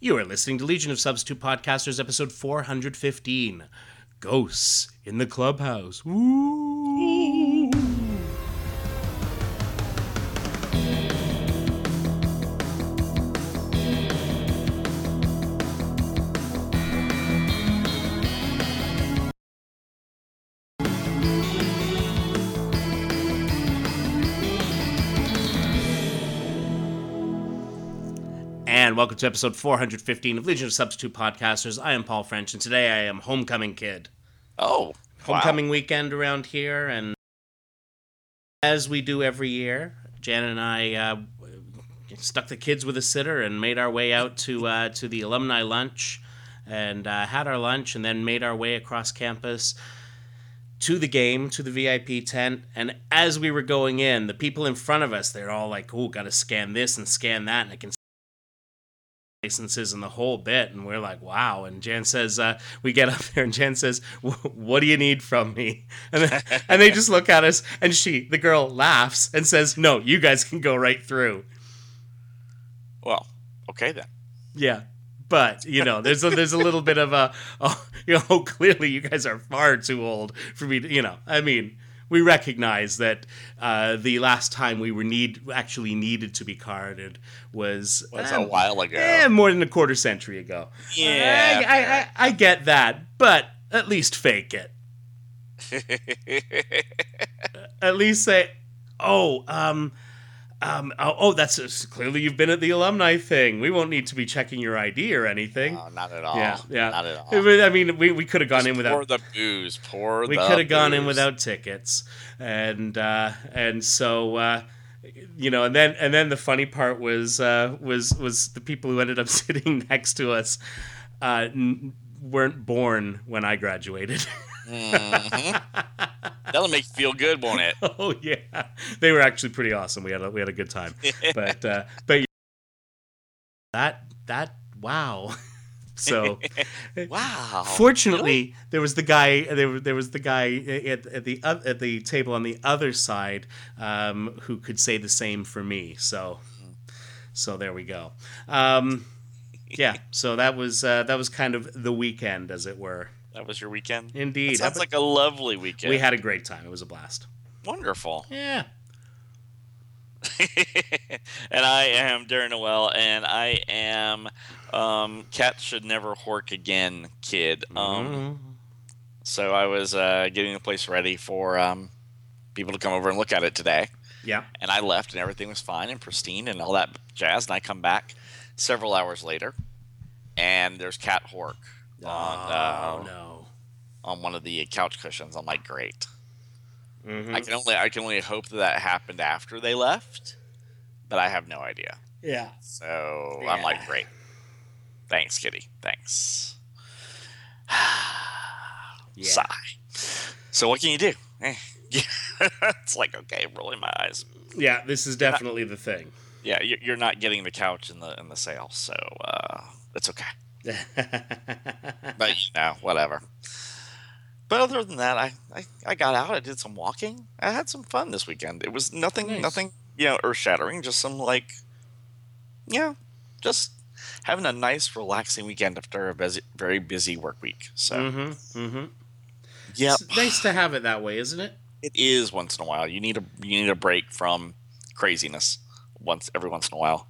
You are listening to Legion of Substitute Podcasters, episode 415 Ghosts in the Clubhouse. Woo! Welcome to episode 415 of Legion of Substitute Podcasters. I am Paul French, and today I am Homecoming Kid. Oh, Homecoming weekend around here, and as we do every year, Jan and I uh, stuck the kids with a sitter and made our way out to uh, to the alumni lunch, and uh, had our lunch, and then made our way across campus to the game, to the VIP tent. And as we were going in, the people in front of us, they're all like, "Oh, got to scan this and scan that," and I can licenses and the whole bit and we're like wow. And jan says uh, we get up there and jan says what do you need from me? And, then, and they just look at us and she the girl laughs and says no you guys can go right through. Well, okay then. yeah but you know there's a, there's a little bit of a oh, you know clearly you guys are far too old for me to you know i mean we recognize that uh, the last time we were need actually needed to be carded was Was um, a while ago. Eh, more than a quarter century ago. Yeah, I, I, I, I get that, but at least fake it. At least say, oh, um, um, oh, oh, that's uh, clearly you've been at the alumni thing. We won't need to be checking your ID or anything. No, not at all. yeah, yeah. Not at all. I mean, we, we could have gone in without Pour the booze. Pour We could have gone in without tickets, and uh, and so. Uh, you know, and then and then the funny part was uh, was was the people who ended up sitting next to us uh, n- weren't born when I graduated. Mhm. That'll make you feel good, won't it? oh yeah, they were actually pretty awesome. We had a, we had a good time, but uh, but that that wow. So Wow. fortunately, there was the guy there, there was the guy at, at the at the table on the other side um, who could say the same for me. So so there we go. Um, yeah, so that was uh, that was kind of the weekend, as it were. That was your weekend? Indeed, That sounds like a lovely weekend. we had a great time. It was a blast. Wonderful. Yeah. and I am Darren Noel, and I am um, Cat Should Never Hork Again kid. Um, Mhm. So I was uh, getting the place ready for um, people to come over and look at it today. Yeah. And I left, and everything was fine and pristine and all that jazz. And I come back several hours later, and there's cat hork on oh uh, no. on one of the couch cushions. I'm like, great. Mhm. I can only I can only hope that that happened after they left, but I have no idea. Yeah. So I'm like, great. Thanks, Kitty. Thanks. Yeah. Sigh. So what can you do? Eh. it's like okay, rolling my eyes. Yeah, this is definitely the thing. Yeah, you- you're not getting the couch in the in the sale, so uh, it's okay. But you know, whatever. But other than that, I, I I got out. I did some walking. I had some fun this weekend. It was nothing Nice. nothing you know earth shattering. Just some like, yeah, just having a nice relaxing weekend after a busy, very busy work week. So mm-hmm. Mm-hmm. It's nice to have it that way, isn't it? it is once in a while. You need a you need a break from craziness once every once in a while.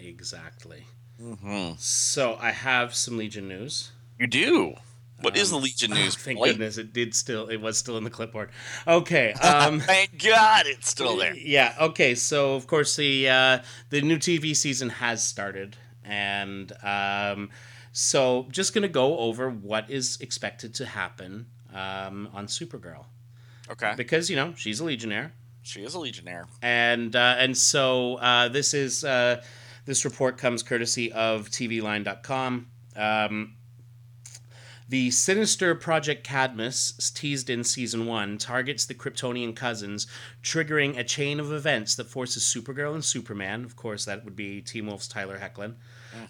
Exactly. Hmm So I have some Legion news. You do. What is Um, the Legion Oh, news? thank Blake? goodness it did still. It was still in the clipboard. Okay. Um, Thank God it's still there. Yeah. Okay. So of course the uh, the new TV season has started, and um, so just gonna go over what is expected to happen um, on Supergirl Okay. because you know she's a Legionnaire. She is a Legionnaire. and uh, and so uh, this is uh, this report comes courtesy of TVLine.com. Um, the sinister Project Cadmus, teased in season one, targets the Kryptonian cousins, triggering a chain of events that forces Supergirl and Superman, of course, that would be Teen Wolf's Tyler Hoechlin,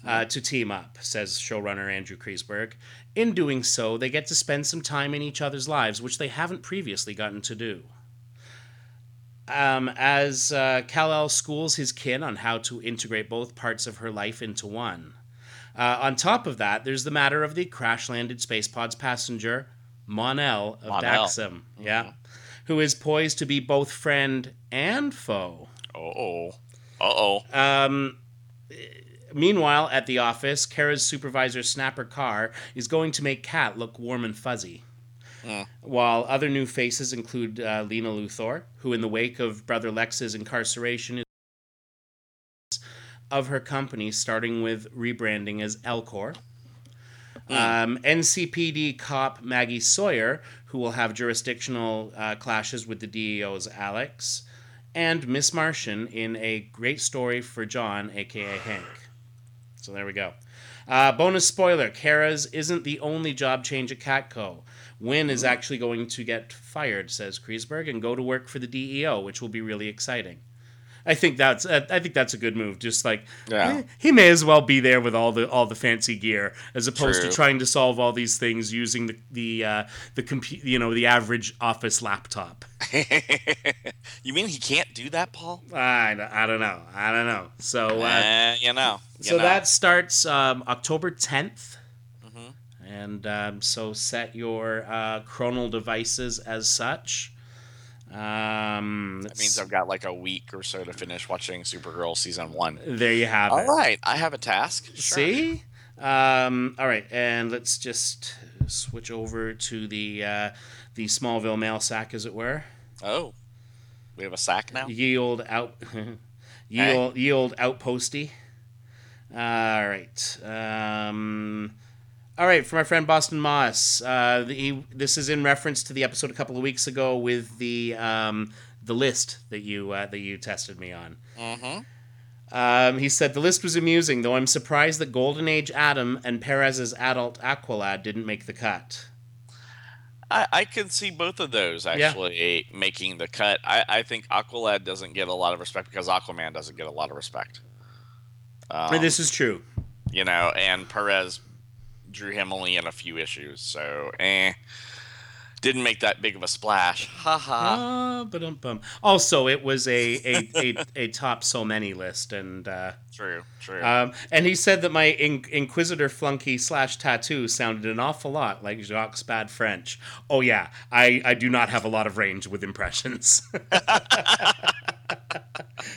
uh, to team up, says showrunner Andrew Kreisberg. In doing so, they get to spend some time in each other's lives, which they haven't previously gotten to do. Um, as uh, Kal-El schools his kin on how to integrate both parts of her life into one. Uh, on top of that, there's the matter of the crash landed space pod's passenger, Mon-El of Mon-El. Daxam. Yeah. Who is poised to be both friend and foe. Oh. Uh oh. Um, meanwhile, at the office, Kara's supervisor, Snapper Carr, is going to make Cat look warm and fuzzy. While other new faces include uh, Lena Luthor, who, in the wake of Brother Lex's incarceration, is of her company, starting with rebranding as L-Corp. Um, NCPD cop Maggie Sawyer, who will have jurisdictional uh, clashes with the DEO's Alex, and Miss Martian in a great story for John, aka Hank. So there we go. Uh, bonus spoiler Kara's isn't the only job change at Catco. Winn is actually going to get fired, says Kreisberg, and go to work for the DEO, which will be really exciting. I think that's uh, I think that's a good move. Just like Yeah. eh, he may as well be there with all the all the fancy gear as opposed True. to trying to solve all these things using the the uh, the compu- you know the average office laptop. you mean he can't do that, Paul? I, don't- I don't know. I don't know. So uh, Eh, you know. you so know. that starts um, October 10th. Mhm. And um, so set your uh, chronal devices as such. Um, That means I've got like a week or so to finish watching Supergirl season one. there you have All it. All right, I have a task. Sure. See? Um, all right, and let's just switch over to the uh, the Smallville mail sack, as it were. Oh, we have a sack now. Ye old out, ye old, ye old outposty. All right. Um, all right, for my friend Boston Moss. Uh, the, he, this is in reference to the episode a couple of weeks ago with the um, the list that you uh, that you tested me on. Mm-hmm. Um, he said the list was amusing, though I'm surprised that Golden Age Atom and Perez's adult Aqualad didn't make the cut. I, I can see both of those actually making the cut. I, I think Aqualad doesn't get a lot of respect because Aquaman doesn't get a lot of respect. Um, this is true. you know, and Perez drew him only in a few issues, so eh, didn't make that big of a splash. Ha ha. Ba-dum-bum. Also, it was a a, a, a top so many list, and uh, True, true. um, and he said that my in- Inquisitor flunky slash tattoo sounded an awful lot like Jacques' bad French. Oh yeah, I I do not have a lot of range with impressions.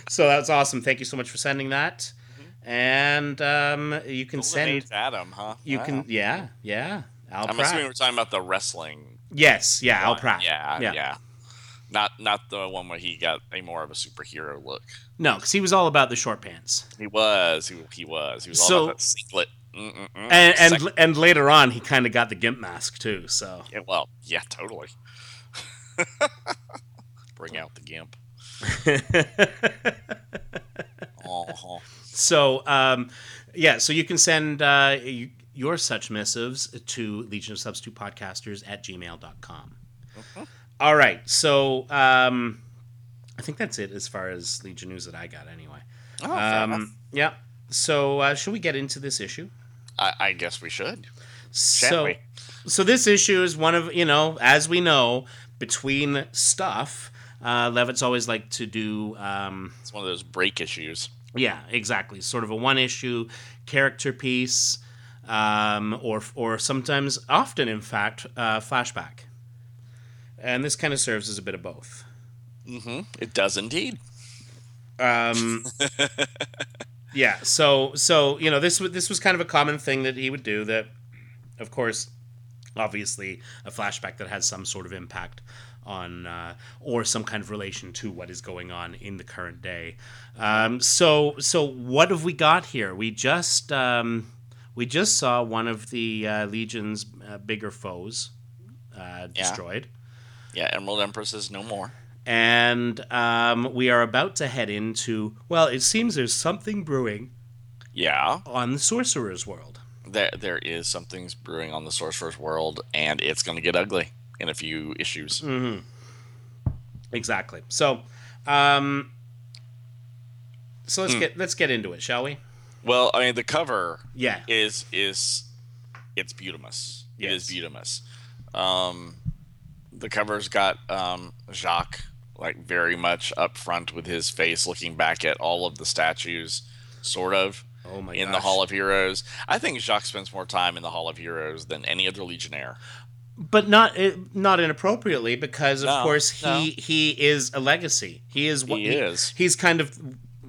so that's awesome. Thank you so much for sending that. And um, you can Golden send. Atom, huh? You Wow. can, yeah, yeah. Al I'm Pratt. assuming we're talking about the wrestling. yes, yeah, Al one. Pratt. Yeah, yeah. yeah, Not not the one where he got a more of a superhero look. No, because he was all about the short pants. He was. He, he was. He was all So- about that singlet. Mm-mm-mm. And and, and later on, he kind of got the gimp mask too. So yeah, well, yeah, totally. Bring out the gimp. So um, yeah, so you can send uh, your such missives to Legion of Substitute Podcasters at gmail.com. All right, so um, I think that's it as far as Legion news that I got anyway. oh fair. Um, yeah. So uh, should we get into this issue? I, I guess we should. so, we? so this issue is one of you know, as we know, between stuff. Uh, Levitz always like to do um, It's one of those break issues. Yeah, exactly. Sort of a one issue character piece, um, or or sometimes, often, in fact, uh, flashback. And this kind of serves as a bit of both. Mm-hmm. It does indeed. Um, yeah. So so you know this was this was kind of a common thing that he would do. That, of course, obviously, a flashback that has some sort of impact on uh, or some kind of relation to what is going on in the current day. Um, so so what have we got here? We just um, we just saw one of the uh, Legion's uh, bigger foes uh, destroyed. Yeah, Emerald Empress is no more. And um, we are about to head into, well, it seems there's something brewing Yeah, on the Sorcerer's World. there there is something's brewing on the Sorcerer's World, and it's going to get ugly in a few issues. Mm-hmm. Exactly. So, um, so let's Hmm. get let's get into it, shall we? Well, I mean, the cover Yeah. is is it's beautimous. It is Yes. beautimous. Um, the cover's got um, Jacques like very much up front with his face looking back at all of the statues, sort of. Oh my in the. Hall of Heroes. I think Jacques spends more time in the Hall of Heroes than any other Legionnaire. But not eh, not inappropriately because of No, course he no. he is a legacy. He is what He is. He's kind of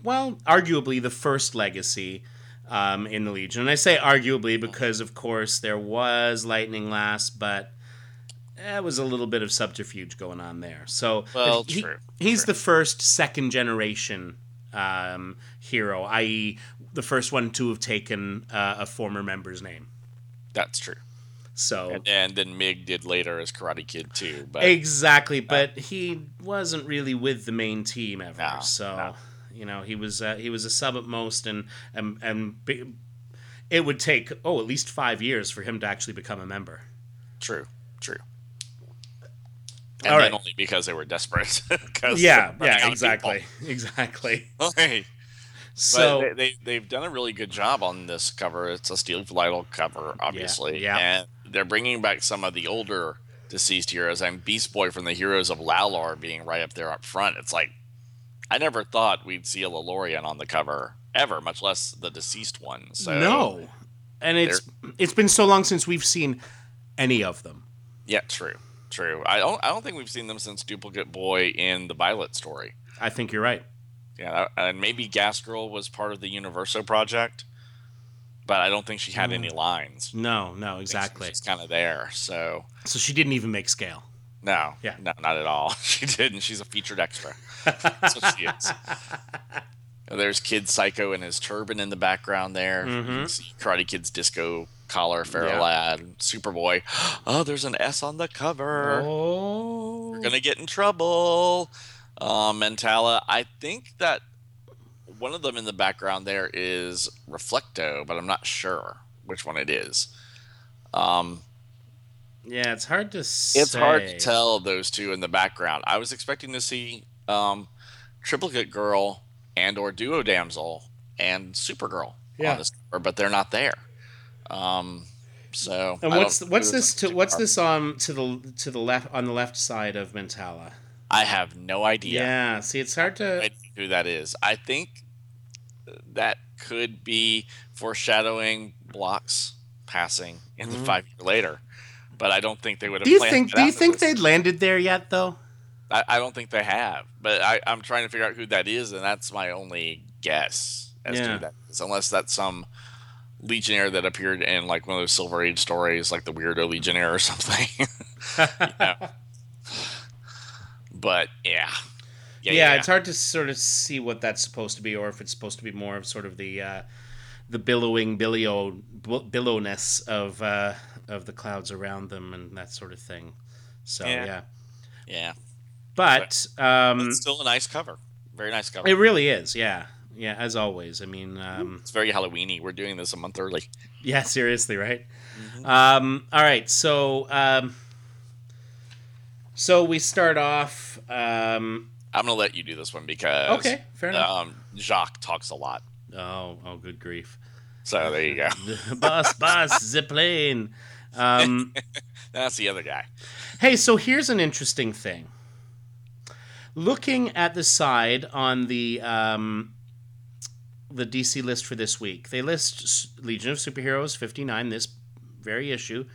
well, arguably the first legacy um, in the Legion. And I say arguably because of course there was Lightning Lass, but there was a little bit of subterfuge going on there. So Well, he- true, he's true. the first second generation um, hero, i.e., the first one to have taken uh, a former member's name. That's true. So And, and then Myg did later as Karate Kid too. But Exactly, but he wasn't really with the main team ever. No, so no. you know he was uh, he was a sub at most, and and and bi- it would take oh at least five years for him to actually become a member. true, true. And All then right. only because they were desperate. Yeah, they're running out yeah, exactly, exactly. Hey, So but they, they they've done a really good job on this cover. It's a Steve Lightle cover, obviously, yeah. and they're bringing back some of the older deceased heroes. I'm Beast Boy from the Heroes of Lallor being right up there up front. It's like I never thought we'd see a Lallorian on the cover ever, much less the deceased one. So no, and it's it's been so long since we've seen any of them. yeah, true, true. I don't I don't think we've seen them since Duplicate Boy in the Violet story. I think you're right. Yeah, and maybe Gas Girl was part of the Universo project, but I don't think she had any lines. No, no, exactly. She's kind of there. So So she didn't even make scale. no, Yeah. no, not at all. She didn't. She's a featured extra. That's what she is. There's Kid Psycho and his turban in the background there. You Mhm. can see Karate Kid's disco collar, Ferro Yeah. Lad, Superboy. Oh, there's an S on the cover. Oh, We're gonna get in trouble. Um, Mentalla. I think that one of them in the background there is Reflecto, but I'm not sure which one it is. Um, yeah, it's hard to say. it's hard to tell those two in the background. I was expecting to see um, Triplicate Girl and or Duo Damsel and Supergirl Yeah. on this cover, but they're not there. Um, so And what's what's this to what's this um to the to the left on the left side of Mentalla? I have no idea. Yeah, see, it's hard to. who that is. I think that could be foreshadowing Blok's passing in the Mhm. five year later. But I don't think they would have. Do you planned think? Do you think they'd landed there yet, though? I, I don't think they have. But I, I'm trying to figure out who that is, and that's my only guess as to Yeah. who that is, unless that's some legionnaire that appeared in like one of those Silver Age stories, like the Weirdo Legionnaire or something. But yeah. But yeah. Yeah, it's hard to sort of see what that's supposed to be, or if it's supposed to be more of sort of the uh, the billowing billow billowness of uh, of the clouds around them and that sort of thing. So Yeah. yeah, yeah. but um, It's still a nice cover. Very nice cover. it really is. Yeah, yeah. As always, I mean, um, It's very Halloweeny. We're doing this a month early. yeah. Seriously, right? Mm-hmm. Um, all right, so um, so we start off. Um, I'm gonna let you do this one because okay, fair enough. um, Jacques talks a lot. oh, oh, good grief! So there you go. bus, bus, zipline. Um, That's the other guy. hey, so here's an interesting thing. Looking at the side on the um, the DC list for this week, they list Legion of Superheroes 59, this very issue,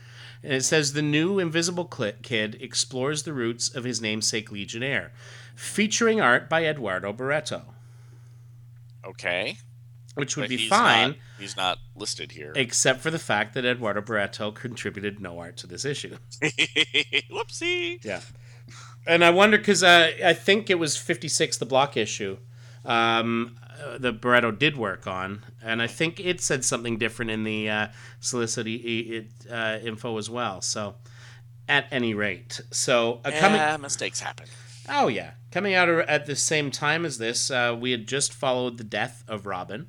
and it says the new Invisible Kid explores the roots of his namesake Legionnaire, featuring art by Eduardo Barreto, Okay. which would But be he's fine. Not, he's not listed here. Except for the fact that Eduardo Barreto contributed no art to this issue. Whoopsie. Yeah. And I wonder because uh, I think it was 56, the block issue, um, uh, that Barreto did work on. And I think it said something different in the uh, solicit e- e- uh, info as well. So, at any rate. So, uh, coming. Yeah, mistakes happen. Oh, yeah. Coming out at the same time as this, uh, we had just followed the death of Robin.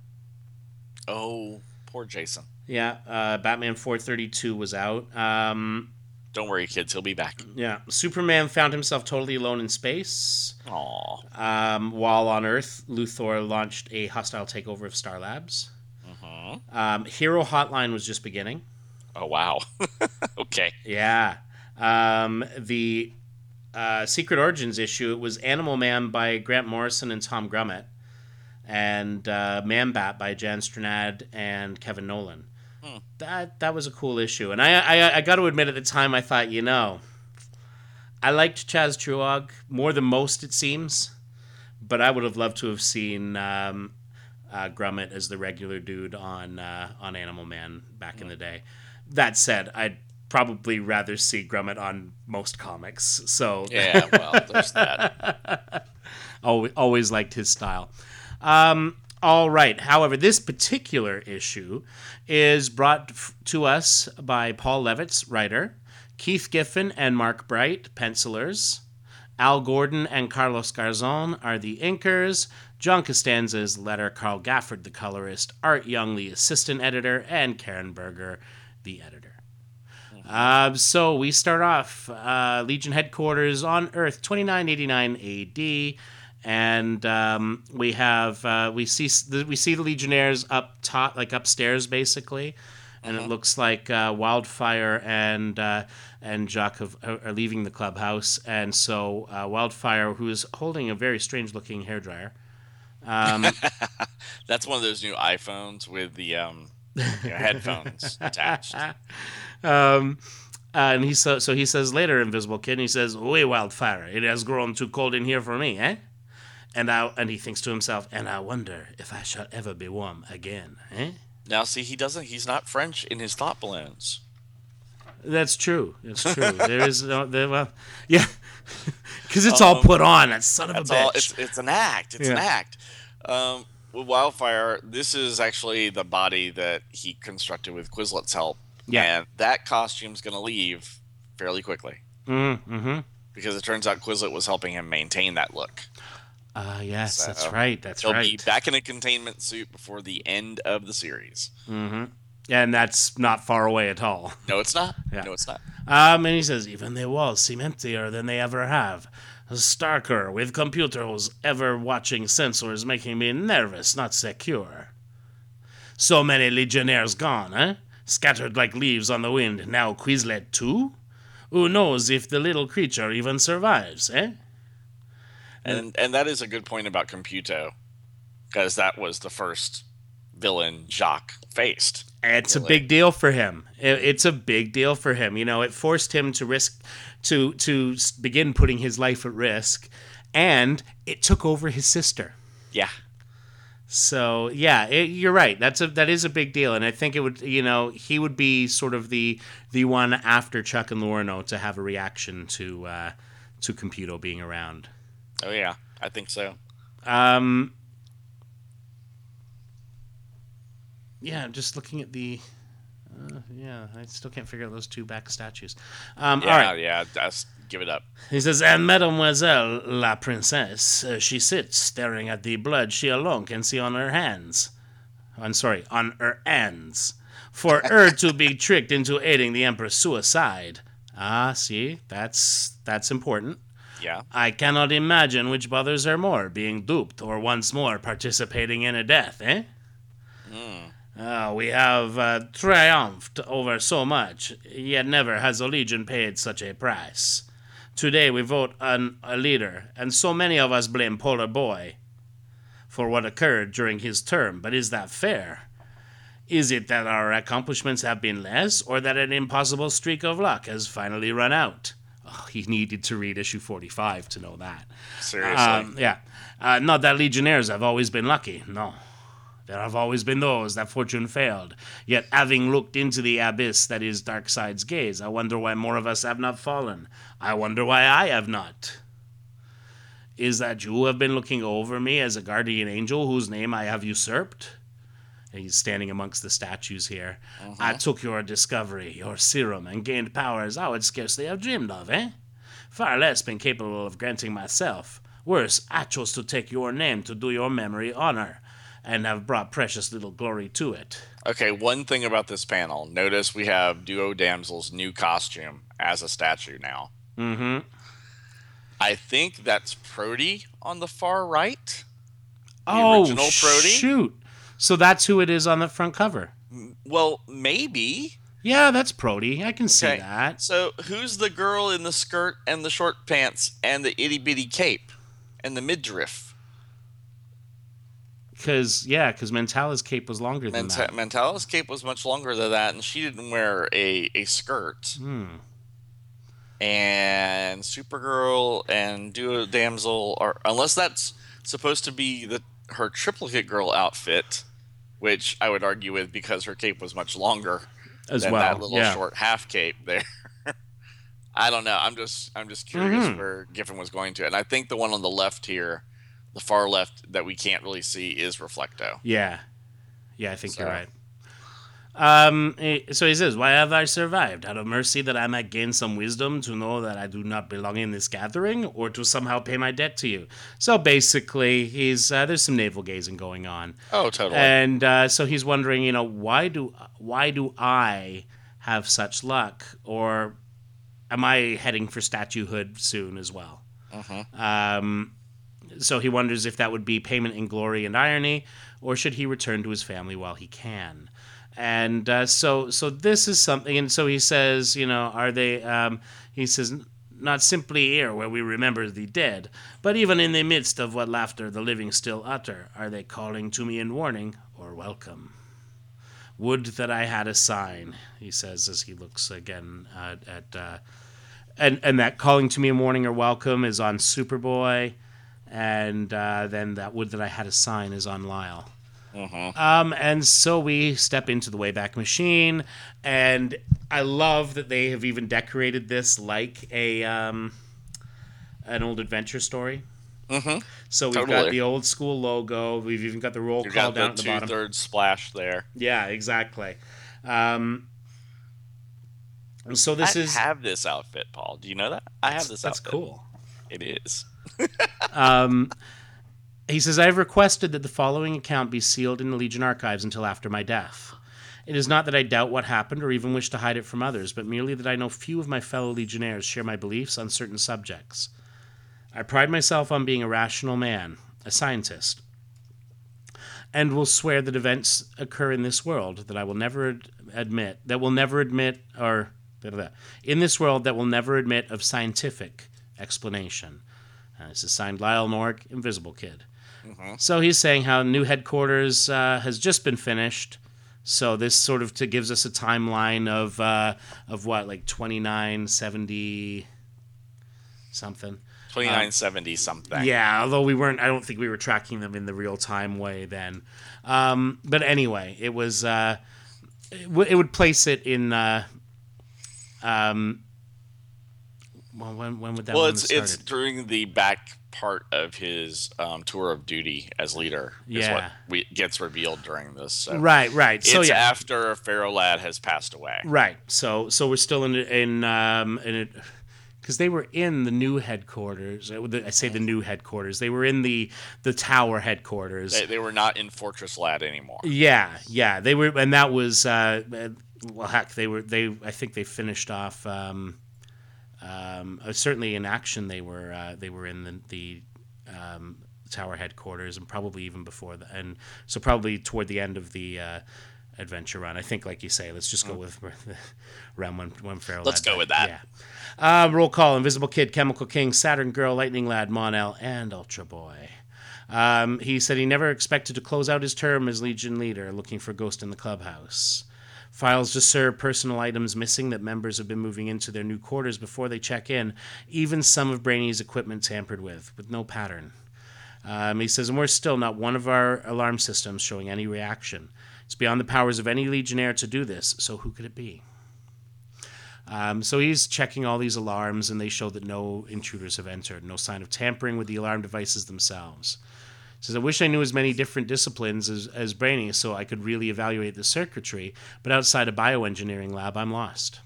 Oh, poor Jason. Yeah. Uh, Batman 432 was out. Um, Don't worry, kids. He'll be back. yeah. Superman found himself totally alone in space. Aw. Um, while on Earth, Luthor launched a hostile takeover of Star Labs. Mhm. Um, Hero Hotline was just beginning. Oh wow. okay. Yeah. Um, the uh, Secret Origins issue, it was Animal Man by Grant Morrison and Tom Grummett. and uh, Man Bat by Jan Strnad and Kevin Nowlan. Hmm. That that was a cool issue, and I, I I got to admit at the time I thought you know I liked Chas Truog more than most it seems, but I would have loved to have seen um, uh, Grummett as the regular dude on uh, on Animal Man back in the day. That said, I'd probably rather see Grummett on most comics. So Yeah, well, there's that. always, always liked his style. Um, all right. However, this particular issue is brought to us by Paul Levitz, writer, Keith Giffen and Mark Bright, pencilers. Al Gordon and Carlos Garzon are the inkers. John Costanza's letter, Carl Gafford, the colorist, Art Young, the assistant editor, and Karen Berger, the editor. Uh, so we start off uh, Legion headquarters on Earth, 2989 AD, and um, we have uh, we see the, we see the Legionnaires up top, like upstairs, basically, and it looks like uh, Wildfire and uh, and Jacques have, are leaving the clubhouse, and so uh, Wildfire, who is holding a very strange looking hairdryer. Um, That's one of those new iPhones with the um, you know, headphones attached. um, and he so so he says later, Invisible Kid, he says, "Oi, Wildfire, it has grown too cold in here for me, eh?" And I and he thinks to himself, "And I wonder if I shall ever be warm again, eh?" Now, see, he doesn't. He's not French in his thought balloons. That's true. That's true. there is no there, well, yeah, because it's all Um, put on. That son of a bitch. all. It's it's an act. It's an act. Um, with Wildfire, this is actually the body that he constructed with Quislet's help. Yeah. And that costume's going to leave fairly quickly mm-hmm. because it turns out Quislet was helping him maintain that look. Uh, yes, that's right. That's He'll be right. back in a containment suit before the end of the series. mm-hmm. And that's not far away at all. No, it's not. Yeah. No, it's not. Um, and he says, even the walls seem emptier than they ever have. Starker, with computers ever watching sensors making me nervous, not secure. So many legionnaires gone, eh? Scattered like leaves on the wind. Now Quislet too? Who knows if the little creature even survives, eh? And and that is a good point about Computo, because that was the first villain Jacques faced. It's a big deal for him. It- It's a big deal for him. You know, it forced him to risk, to to begin putting his life at risk, and it took over his sister. Yeah. So yeah, it, you're right. That's a that is a big deal, and I think it would you know he would be sort of the the one after Chuck and Luornu to have a reaction to uh, to Computo being around. Oh yeah, I think so. Um, yeah, I'm just looking at the. Uh, yeah, I still can't figure out those two back statues. Um, Yeah, all right. yeah. Just give it up. He says, and Mademoiselle la Princesse, uh, she sits staring at the blood she alone can see on her hands. I'm sorry, on her hands. For her to be tricked into aiding the Emperor's suicide. Ah, see, that's that's important. Yeah. I cannot imagine which bothers her more, being duped or once more participating in a death, eh? Ah, we have uh, triumphed over so much, yet never has a Legion paid such a price. Today we vote on a leader, and so many of us blame Polar Boy for what occurred during his term, but is that fair? Is it that our accomplishments have been less, or that an impossible streak of luck has finally run out? Oh, he needed to read issue 45 to know that. Seriously. Um, yeah. Uh, not that Legionnaires have always been lucky. No. There have always been those that fortune failed. Yet, having looked into the abyss that is Darkseid's gaze, I wonder why more of us have not fallen. I wonder why I have not. Is that you have been looking over me as a guardian angel whose name I have usurped? And he's standing amongst the statues here. I took your discovery, your serum, and gained powers I would scarcely have dreamed of, eh? Far less been capable of granting myself. Worse, I chose to take your name to do your memory honor, and have brought precious little glory to it. Okay, one thing about this panel. Notice we have Duo Damsel's new costume as a statue now. Mm-hmm. I think that's Proty on the far right. Oh, original Proty? shoot. So that's who it is on the front cover. Well, maybe. Yeah, that's Proty. I can see Okay. that. So who's the girl in the skirt and the short pants and the itty bitty cape and the midriff? Because yeah, because Mentalla's cape was longer than Menta- that. Mentalla's cape was much longer than that, and she didn't wear a, a skirt. Hmm. And Supergirl and Duo Damsel are unless that's supposed to be the her triplicate girl outfit, which I would argue with because her cape was much longer As than well, that little yeah. short half cape there. I don't know. I'm just I'm just curious Mhm. where Giffen was going to, and I think the one on the left here, the far left that we can't really see is Reflecto. Yeah, yeah, I think you're right. Um, eh, so he says, "Why have I survived? Out of mercy that I might gain some wisdom to know that I do not belong in this gathering, or to somehow pay my debt to you." So basically, he's uh, there's some navel gazing going on, Oh, totally. and uh, so he's wondering, you know, why do why do I have such luck, or am I heading for statuehood soon as well? Mhm. Um, so he wonders if that would be payment in glory and irony, or should he return to his family while he can? And uh, so, so this is something. And so he says, you know, are they? Um, he says, not simply here where we remember the dead, but even in the midst of what laughter the living still utter, are they calling to me in warning or welcome? Would that I had a sign, he says as he looks again uh, at. Uh, and, and that calling to me in warning or welcome is on Superboy, and uh, then that would that I had a sign is on Lyle. Mhm. Um, and so we step into the Wayback Machine, and I love that they have even decorated this like a um, an old adventure story. Mhm. So we've got the old school logo. We've even got the roll You call got down the at the two bottom. thirds splash there. Yeah, exactly. Um, so this I is have this outfit, Paul. Do you know that? I have this that's outfit. cool. It is. Um, he says, I have requested that the following account be sealed in the Legion archives until after my death. It is not that I doubt what happened or even wish to hide it from others, but merely that I know few of my fellow Legionnaires share my beliefs on certain subjects. I pride myself on being a rational man, a scientist, and will swear that events occur in this world that I will never ad- admit, that will never admit, or in this world that will never admit of scientific explanation. Uh, this is signed Lyle Norg, Invisible Kid. So he's saying how new headquarters uh, has just been finished. So this sort of to, gives us a timeline of uh, of what like twenty nine seventy something. Twenty nine seventy something. Yeah, although we weren't, I don't think we were tracking them in the real time way then. Um, but anyway, it was. Uh, it, w- it would place it in. Uh, um, well, when when would that? Be? Well, it's it's during the back part of his um, tour of duty as leader. Is what we, gets revealed during this. So. right, right. So it's yeah, after Ferro Lad has passed away. Right. So so we're still in in um in it because they were in the new headquarters. Uh, I say the new headquarters. They were in the the tower headquarters. They, they were not in Fortress Lad anymore. yeah, yeah. They were, and that was uh, well, heck, they were. They I think they finished off. Um, um, uh, certainly in action, they were uh, they were in the the um, tower headquarters, and probably even before that, and so probably toward the end of the. Uh, Adventure run. I think, like you say, let's just go with around when one Ferro. Mm. Let's go with that. Yeah. Uh, roll call: Invisible Kid, Chemical King, Saturn Girl, Lightning Lad, Mon-El, and Ultra Boy. Um, he said he never expected to close out his term as Legion leader, looking for Ghost in the clubhouse. Files disturb personal items missing that members have been moving into their new quarters before they check in. Even some of Brainy's equipment tampered with, with no pattern. Um, he says, and we're still not one of our alarm systems showing any reaction. It's beyond the powers of any Legionnaire to do this, so who could it be? Um, so he's checking all these alarms, and they show that no intruders have entered, no sign of tampering with the alarm devices themselves. Says, I wish I knew as many different disciplines as, as Brainy so I could really evaluate the circuitry, but outside a bioengineering lab, I'm lost.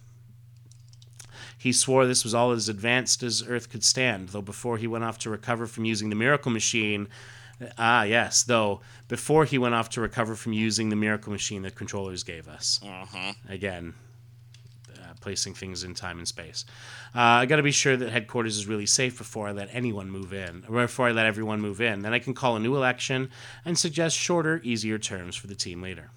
He swore this was all as advanced as Earth could stand, though before he went off to recover from using the miracle machine. Ah, yes, though before he went off to recover from using the miracle machine that controllers gave us. Mhm. Again, uh, placing things in time and space. Uh, I got to be sure that headquarters is really safe before I let anyone move in, or before I let everyone move in. Then I can call a new election and suggest shorter, easier terms for the team leader.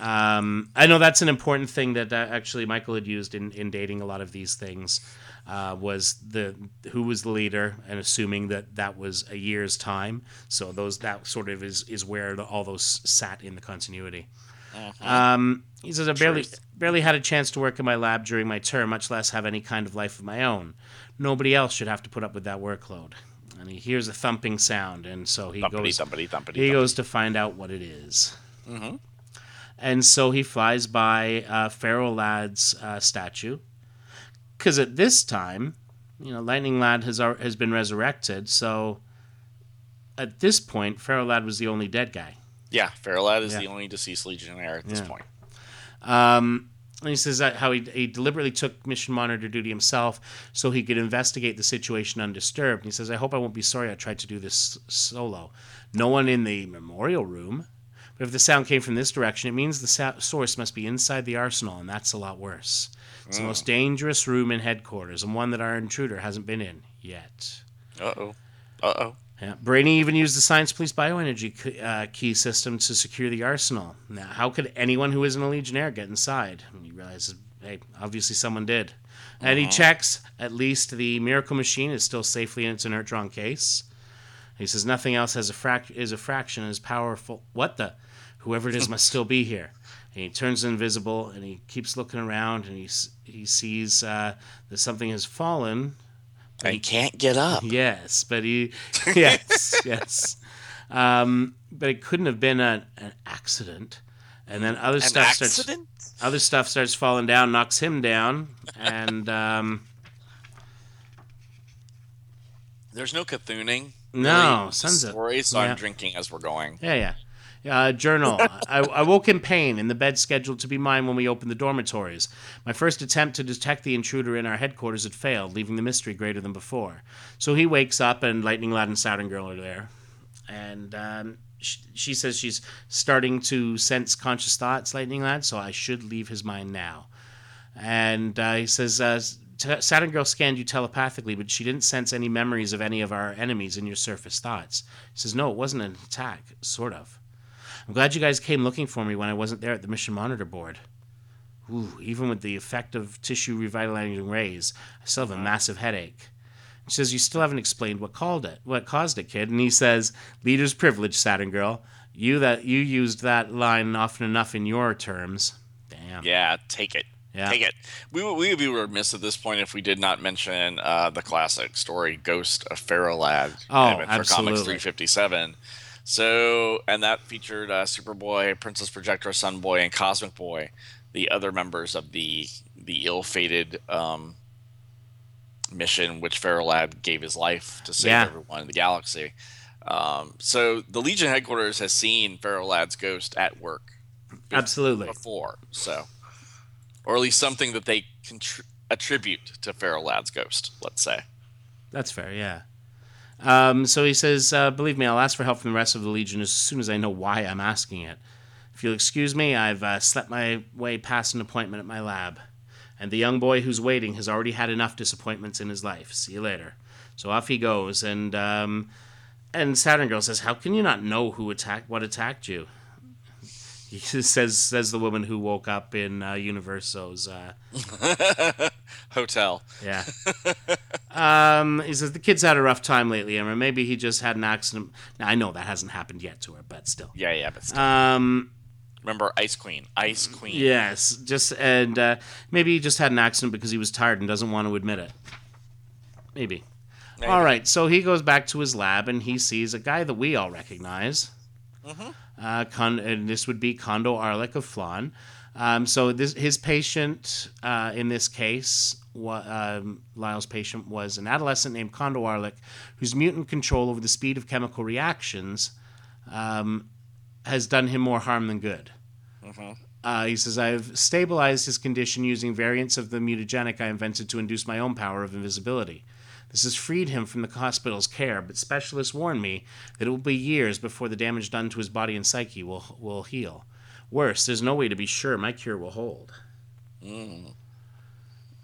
Um, I know that's an important thing that actually Michael had used in, in dating a lot of these things. Uh, was the who was the leader, and assuming that that was a year's time. So those that sort of is is where the, all those sat in the continuity. Um, he says I barely Truth. barely had a chance to work in my lab during my term, much less have any kind of life of my own. Nobody else should have to put up with that workload. And he hears a thumping sound, and so he Thumpity, goes thumpity, thumpity. he goes to find out what it is. Mm-hmm. And so he flies by uh, Ferro Lad's uh, statue. Because at this time, you know, Lightning Lad has, has been resurrected. So at this point, Ferro Lad was the only dead guy. Yeah, Ferro Lad is Yeah. the only deceased Legionnaire at this Yeah. point. Um, and he says that how he, he deliberately took mission monitor duty himself so he could investigate the situation undisturbed. And he says, I hope I won't be sorry I tried to do this solo. No one in the memorial room. But if the sound came from this direction, it means the sa- source must be inside the arsenal, and that's a lot worse. It's the most dangerous room in headquarters, and one that our intruder hasn't been in yet. Uh oh. Uh oh. Yeah. Brainy even used the Science Police bioenergy key- uh, key system to secure the arsenal. Now, how could anyone who isn't a Legionnaire get inside? And he realizes, hey, obviously someone did. And he checks, at least the Miracle Machine is still safely in its inertron case. He says nothing else has a frac- is a fraction as powerful. What the? Whoever it is must still be here. And he turns invisible and he keeps looking around and he, he sees uh, that something has fallen He can't get up. Yes, but he, yes, yes. Um, but it couldn't have been a, an accident. And then other An stuff starts, accident? other stuff starts falling down, knocks him down, and um, There's no Cthulhuing. No, really, sons of- story, so yeah. I'm drinking as we're going. yeah, yeah. Uh, journal. I, I woke in pain in the bed scheduled to be mine when we opened the dormitories. My first attempt to detect the intruder in our headquarters had failed, leaving the mystery greater than before. So he wakes up, and Lightning Lad and Saturn Girl are there. And um, sh- she says she's starting to sense conscious thoughts, Lightning Lad, so I should leave his mind now. And uh, he says, uh, T- Saturn Girl scanned you telepathically, but she didn't sense any memories of any of our enemies in your surface thoughts. He says, No, it wasn't an attack, sort of. I'm glad you guys came looking for me when I wasn't there at the mission monitor board. Ooh, even with the effect of tissue revitalizing rays, I still have a massive headache. She says, You still haven't explained what called it, what caused it, kid. And he says, Leader's privilege, Saturn Girl. You that you used that line often enough in your terms. Damn. Yeah, take it. Yeah. Take it. We, would- we would be remiss at this point if we did not mention uh, the classic story Ghost of Ferro Lad Oh, Adventure Comics 357. So, and that featured uh, Superboy, Princess Projectra, Sun Boy, and Cosmic Boy, the other members of the the ill-fated um, mission which Lad gave his life to save Yeah. everyone in the galaxy. Um, so the Legion headquarters has seen Lad's ghost at work Absolutely. before, so or at least something that they contr- attribute to Lad's ghost. Let's say. That's fair, yeah. Um, so he says, uh, Believe me, I'll ask for help from the rest of the Legion as soon as I know why I'm asking it. If you'll excuse me, I've uh, slept my way past an appointment at my lab. And the young boy who's waiting has already had enough disappointments in his life. See you later. So off he goes, and um, and Saturn Girl says, "How can you not know who attacked what attacked you?" He says says the woman who woke up in uh, Universo's uh, Hotel. yeah. um, he says the kid's had a rough time lately, Imra. Maybe he just had an accident. Now I know that hasn't happened yet to her, but still. Yeah, yeah, but still. Um, remember Ice Queen. Ice Queen. yes, just and uh, maybe he just had an accident because he was tired and doesn't want to admit it. Maybe. Maybe. All right, so he goes back to his lab and he sees a guy that we all recognize. Uh, Con- and this would be Condo Arlik of Phlon. Um, so this his patient uh, in this case, wa- um, Lyle's patient was an adolescent named Condo Arlik, whose mutant control over the speed of chemical reactions um, has done him more harm than good. Uh, he says, I've stabilized his condition using variants of the mutagenic I invented to induce my own power of invisibility. This has freed him from the hospital's care, but specialists warn me that it will be years before the damage done to his body and psyche will, will heal. Worse, there's no way to be sure my cure will hold.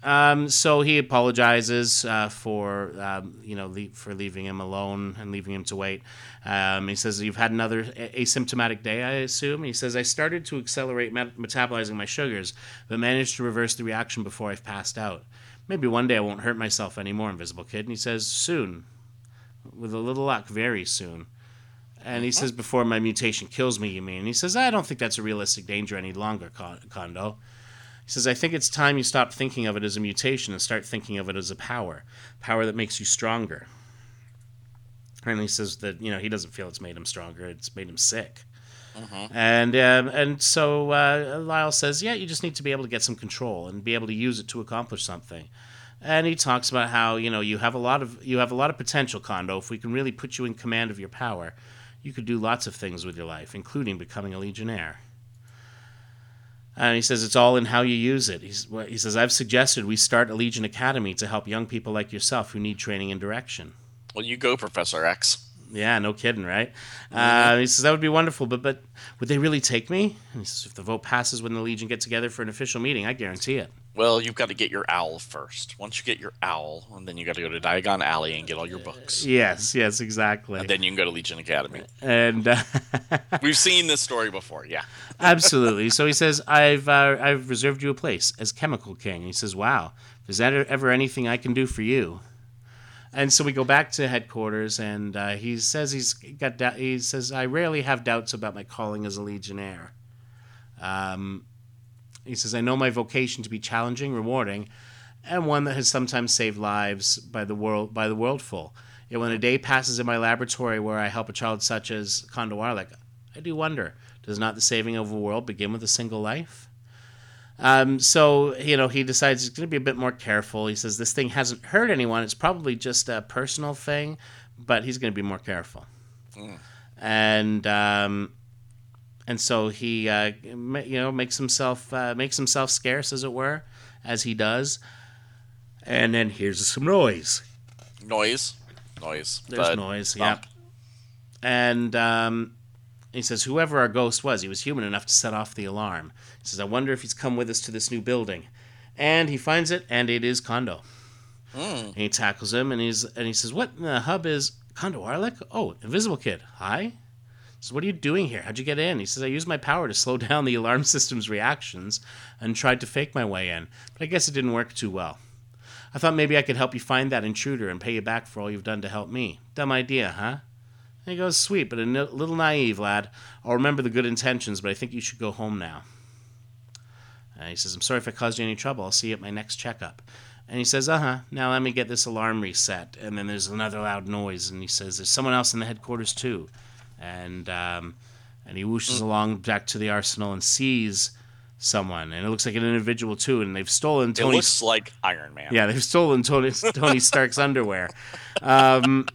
Um, so he apologizes uh, for um, you know le- for leaving him alone and leaving him to wait. Um, he says you've had another a- asymptomatic day, I assume. He says I started to accelerate met- metabolizing my sugars, but managed to reverse the reaction before I've passed out. Maybe one day I won't hurt myself anymore, Invisible Kid. And he says soon, with a little luck, very soon. And he uh-huh. says before my mutation kills me, you mean? And he says I don't think that's a realistic danger any longer, Condo. He says, I think it's time you stop thinking of it as a mutation and start thinking of it as a power, power that makes you stronger. And he says that you know he doesn't feel it's made him stronger; it's made him sick. And um, and so uh, Lyle says, yeah, you just need to be able to get some control and be able to use it to accomplish something. And he talks about how you know you have a lot of you have a lot of potential, Condo. If we can really put you in command of your power, you could do lots of things with your life, including becoming a legionnaire. And he says it's all in how you use it. He's, he says, I've suggested we start a Legion Academy to help young people like yourself who need training and direction. Well, you go, Professor X. Yeah, no kidding, right? Uh, he says, that would be wonderful, but, but would they really take me? And he says, if the vote passes when the Legion get together for an official meeting, I guarantee it. Well, you've got to get your owl first. Once you get your owl, and then you got to go to Diagon Alley and get all your books. Yes, yes, exactly. And then you can go to Legion Academy. And uh, We've seen this story before, yeah. Absolutely. So he says, "I've uh, I've reserved you a place as Chemical King." He says, "Wow, is that ever anything I can do for you?" And so we go back to headquarters, and uh, he says he's got. dou- He says, "I rarely have doubts about my calling as a legionnaire." Um, he says, "I know my vocation to be challenging, rewarding, and one that has sometimes saved lives by the world by the worldful. Yet when a day passes in my laboratory where I help a child such as Condo Arlik, I do wonder." Does not the saving of a world begin with a single life? Um, so, you know, he decides he's going to be a bit more careful. He says this thing hasn't hurt anyone. It's probably just a personal thing, but he's going to be more careful. And, um, and so he, uh, you know, makes himself, uh, makes himself scarce, as it were, as he does. And then here's some noise. Noise. Noise. There's noise, yeah. And um, he says, whoever our ghost was, he was human enough to set off the alarm. He says, I wonder if he's come with us to this new building. And he finds it, and it is Condo. Mm. And he tackles him, and he's and he says, "What in the hub is Condo Arlik? Oh, Invisible Kid. Hi." Says, "What are you doing here? How'd you get in?" He says, "I used my power to slow down the alarm system's reactions and tried to fake my way in, but I guess it didn't work too well. I thought maybe I could help you find that intruder and pay you back for all you've done to help me. Dumb idea, huh?" And he goes, "Sweet, but a n- little naive, lad. I'll remember the good intentions, but I think you should go home now." And he says, I'm sorry if I caused you any trouble. I'll see you at my next checkup. And he says, Uh huh. Now let me get this alarm reset. And then there's another loud noise. And he says, There's someone else in the headquarters too. And um, and he whooshes along back to the arsenal and sees someone. And it looks like an individual too. And they've stolen It looks like Iron Man. Yeah, they've stolen Tony Tony Stark's underwear. Um,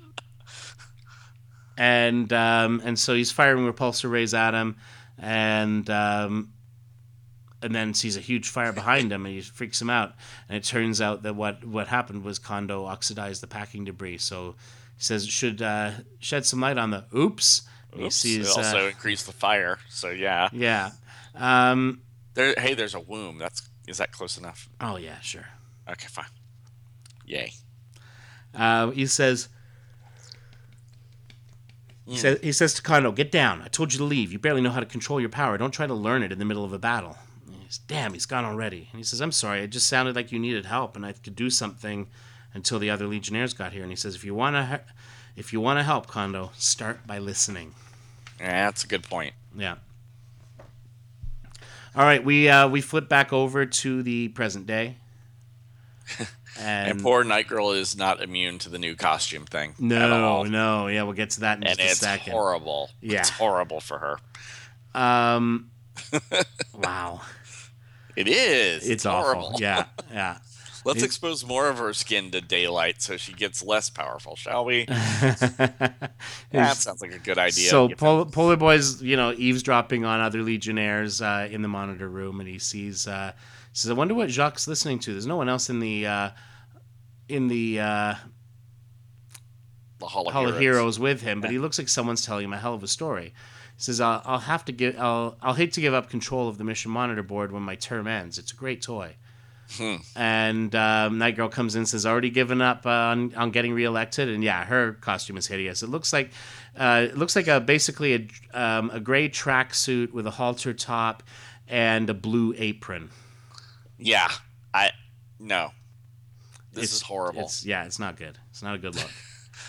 and um, and so he's firing repulsor rays at him, and um, and then sees a huge fire behind him, and he freaks him out. And it turns out that what what happened was Condo oxidized the packing debris. So he says it should uh, shed some light on the oops. Oops. he it also uh, increased the fire. So yeah. yeah. Um, There. Hey, there's a womb. That's is that close enough? oh yeah, sure. Okay, fine. Yay. Uh, he says. He, says, he says to Condo, "Get down! I told you to leave. You barely know how to control your power. Don't try to learn it in the middle of a battle." And he says, Damn, he's gone already. And he says, "I'm sorry. It just sounded like you needed help, and I could do something until the other Legionnaires got here." And he says, "If you want to, if you want to help, Condo, start by listening." Yeah, that's a good point. Yeah. All right, we uh, we flip back over to the present day, and, And, poor Night Girl is not immune to the new costume thing. at no, all. no, yeah, we'll get to that in And just a it's second. horrible. Yeah. It's horrible for her. Um, wow, It is. it's horrible. awful. Yeah, yeah. Let's expose more of her skin to daylight so she gets less powerful, shall we? That sounds like a good idea. so Pol- Polar Boy's, you know, eavesdropping on other Legionnaires uh, in the monitor room, and he sees. Uh, he says, "I wonder what Jacques' is listening to. There's no one else in the uh, in the uh, the Hall of, Hall of Heroes. Heroes with him, but he looks like someone's telling him a hell of a story." He says, "I'll, I'll have to give. I'll I'll hate to give up control of the mission monitor board when my term ends. It's a great toy." Hmm. And um, Night Girl comes in, and says already given up uh, on on getting reelected, and yeah, her costume is hideous. It looks like uh, it looks like a basically a um, a gray tracksuit with a halter top and a blue apron. Yeah, I no. This It's- is horrible. It's yeah, it's not good. It's not a good look.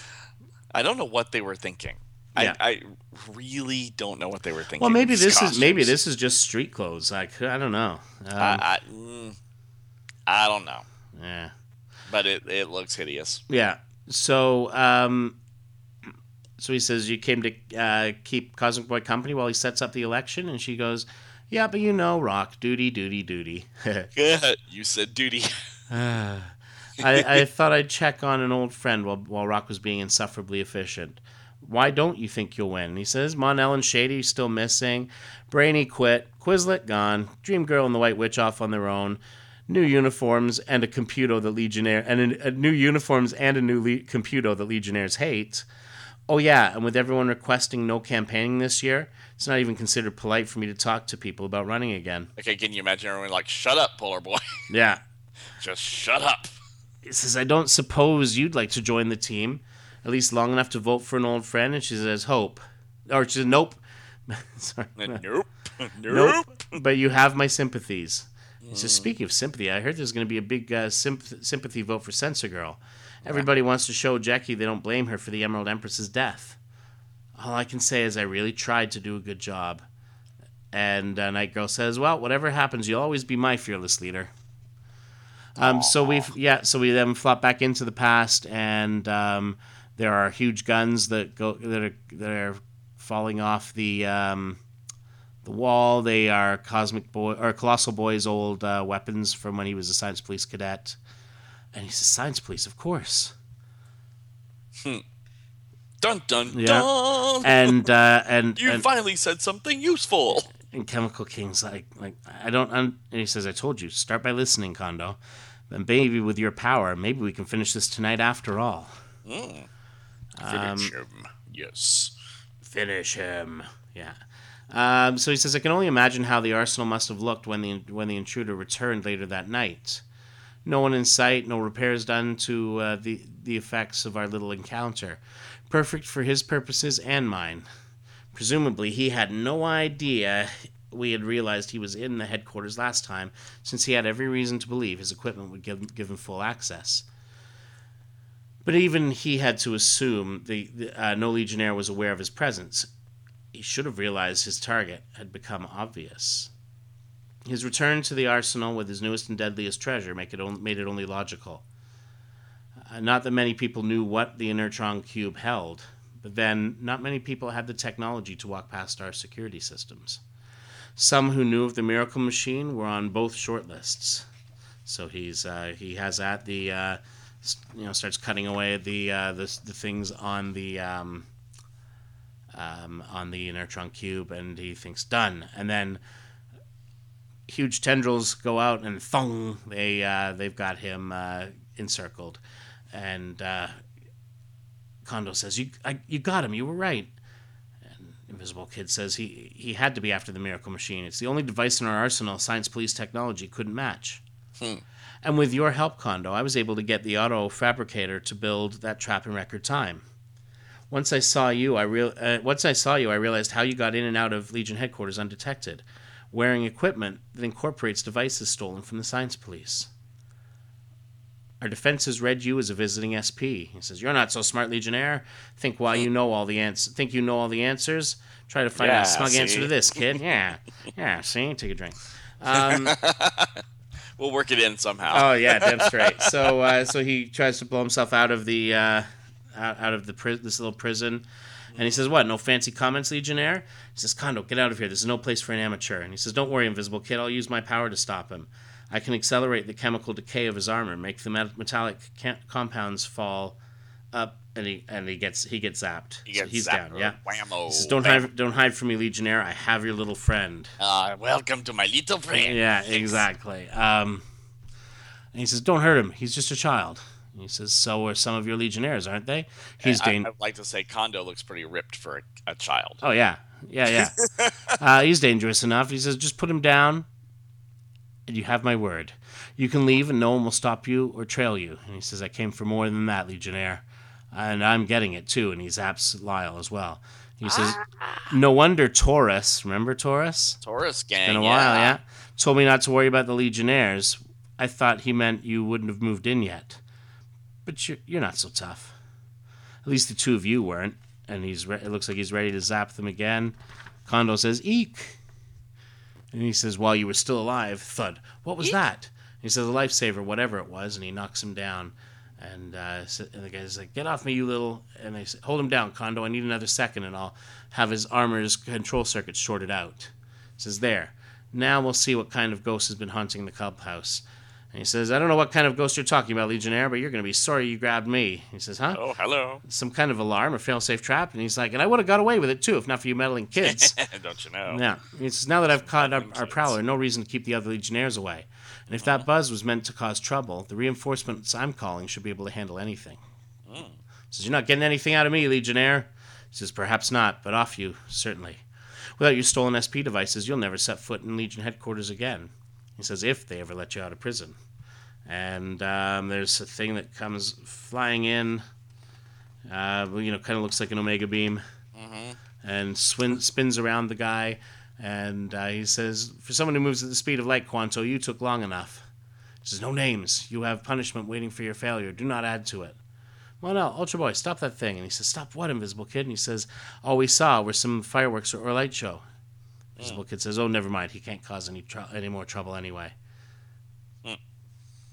I don't know what they were thinking. Yeah. I, I really don't know what they were thinking. Well, maybe this is maybe this is just street clothes. Like I don't know. Um, I, I, mm, I don't know, yeah. but it, it looks hideous. Yeah. So, um, so he says you came to uh, keep Cosmic Boy company while he sets up the election, and she goes, "Yeah, but you know, Rokk, duty, duty, duty." you said duty. I, I thought I'd check on an old friend while while Rokk was being insufferably efficient. Why don't you think you'll win? He says, Mon-El and Shady still missing. Brainy quit. Quislet gone. Dream Girl and the White Witch off on their own. New uniforms and a computer that Legionnaire and a, a new uniforms and a new le- computer that Legionnaires hate. Oh yeah, and with everyone requesting no campaigning this year, it's not even considered polite for me to talk to people about running again. Okay, can you imagine everyone like, shut up, Polar Boy? Yeah, Just shut up. He says, I don't suppose you'd like to join the team, at least long enough to vote for an old friend. And she says, Hope. Or she says, Nope. Sorry. nope. Nope. Nope. But you have my sympathies. He says, Speaking of sympathy, I heard there's going to be a big uh, symp- sympathy vote for Sensor Girl. Everybody wants to show Jackie they don't blame her for the Emerald Empress's death. All I can say is I really tried to do a good job. And uh, Night Girl says, "Well, whatever happens, you'll always be my fearless leader." Um, so we've yeah, so we then flop back into the past, and um, there are huge guns that go that are that are falling off the um, the wall. They are Cosmic Boy or Colossal Boy's old uh, weapons from when he was a Science Police cadet. And he's a "Science Police, of course." Dun dun Yeah. dun. And uh, and you and, finally said something useful. And Chemical King's like, like I don't. Un-, and he says, "I told you, start by listening, Condo. Then, baby, with your power, maybe we can finish this tonight after all." Mm. Um, Finish him. Yes. finish him. Yeah. Um, so he says, I can only imagine how the arsenal must have looked when the when the intruder returned later that night. No one in sight, no repairs done to uh, the the effects of our little encounter. Perfect for his purposes and mine. Presumably, he had no idea we had realized he was in the headquarters last time, since he had every reason to believe his equipment would give, give him full access. But even he had to assume the, the uh, no legionnaire was aware of his presence. He should have realized his target had become obvious. His return to the arsenal with his newest and deadliest treasure make it on, made it only logical. Uh, not that many people knew what the inertron cube held, but then not many people had the technology to walk past our security systems. Some who knew of the miracle machine were on both short lists. So he's uh, he has at the uh, you know starts cutting away the uh, the, the things on the um, um, on the inertron cube, and he thinks done. And then huge tendrils go out, and thong, they uh, they've got him uh, encircled. And uh, Condo says, "You I, you got him. You were right." And Invisible Kid says he he had to be after the miracle machine. It's the only device in our arsenal science police technology couldn't match. Hmm. And with your help, Condo, I was able to get the auto fabricator to build that trap in record time. Once I saw you, I real uh, once I saw you, I realized how you got in and out of Legion headquarters undetected, wearing equipment that incorporates devices stolen from the science police. Our defenses read you as a visiting SP. He says, "You're not so smart, Legionnaire. Think why you know all the ans- Think you know all the answers. Try to find out a Yeah, smug answer to this, kid. Yeah, yeah. See, take a drink." Um, We'll work it in somehow. Oh yeah, damn straight. So uh, so he tries to blow himself out of the uh, out, out of the pri- this little prison, and he says, "What? No fancy comments, Legionnaire?" He says, "Condo, get out of here. This is no place for an amateur." And he says, "Don't worry, Invisible Kid. I'll use my power to stop him. I can accelerate the chemical decay of his armor, make the metallic compounds fall up." And he and he gets he gets zapped. He So he's zapped. down. Yeah. Whammo. He says, "Don't hide, don't hide from me, Legionnaire. I have your little friend." Uh, welcome to my little friend. Yeah, exactly. Um, and he says, "Don't hurt him. He's just a child." And he says, "So are some of your legionnaires, aren't they?" He's I, I'd like to say Condo looks pretty ripped for a, a child. Oh yeah, yeah, yeah. uh, he's dangerous enough. He says, "Just put him down." And you have my word. You can leave, and no one will stop you or trail you. And he says, I came for more than that, Legionnaire. And I'm getting it, too. And he zaps Lyle as well. He says, ah. No wonder Taurus, remember Taurus? Taurus gang. It's Been a yeah. while, yeah. Told me not to worry about the Legionnaires. I thought he meant you wouldn't have moved in yet. But you're, you're not so tough. At least the two of you weren't. And he's re- it looks like he's ready to zap them again. Condo says, Eek. And he says, While you were still alive, thud. What was that? He says, A lifesaver, whatever it was. And he knocks him down. And, uh, and the guy's like, Get off me, you little. And they say, Hold him down, Condo. I need another second, and I'll have his armor's control circuit shorted out. He says, There. Now we'll see what kind of ghost has been haunting the clubhouse. And he says, I don't know what kind of ghost you're talking about, Legionnaire, but you're going to be sorry you grabbed me. He says, Huh? Oh, hello. Some kind of alarm or fail-safe trap? And he's like, And I would have got away with it too if not for you meddling kids. Don't you know? Yeah. He says, Now that I've caught our, our prowler, no reason to keep the other Legionnaires away. And if that uh-huh. buzz was meant to cause trouble, the reinforcements I'm calling should be able to handle anything. Hmm. He says, You're not getting anything out of me, Legionnaire. He says, Perhaps not, but off you, certainly. Without your stolen SP devices, you'll never set foot in Legion headquarters again. He says, If they ever let you out of prison. And um, there's a thing that comes flying in, uh, you know, kind of looks like an Omega beam, and swin- spins around the guy. And uh, he says, For someone who moves at the speed of light, Quanto, you took long enough. He says, No names. You have punishment waiting for your failure. Do not add to it. Well, no, Ultra Boy, stop that thing. And he says, Stop what, Invisible Kid? And he says, All we saw were some fireworks or, or a light show. Invisible Kid says, Oh, never mind. He can't cause any tr- any more trouble anyway.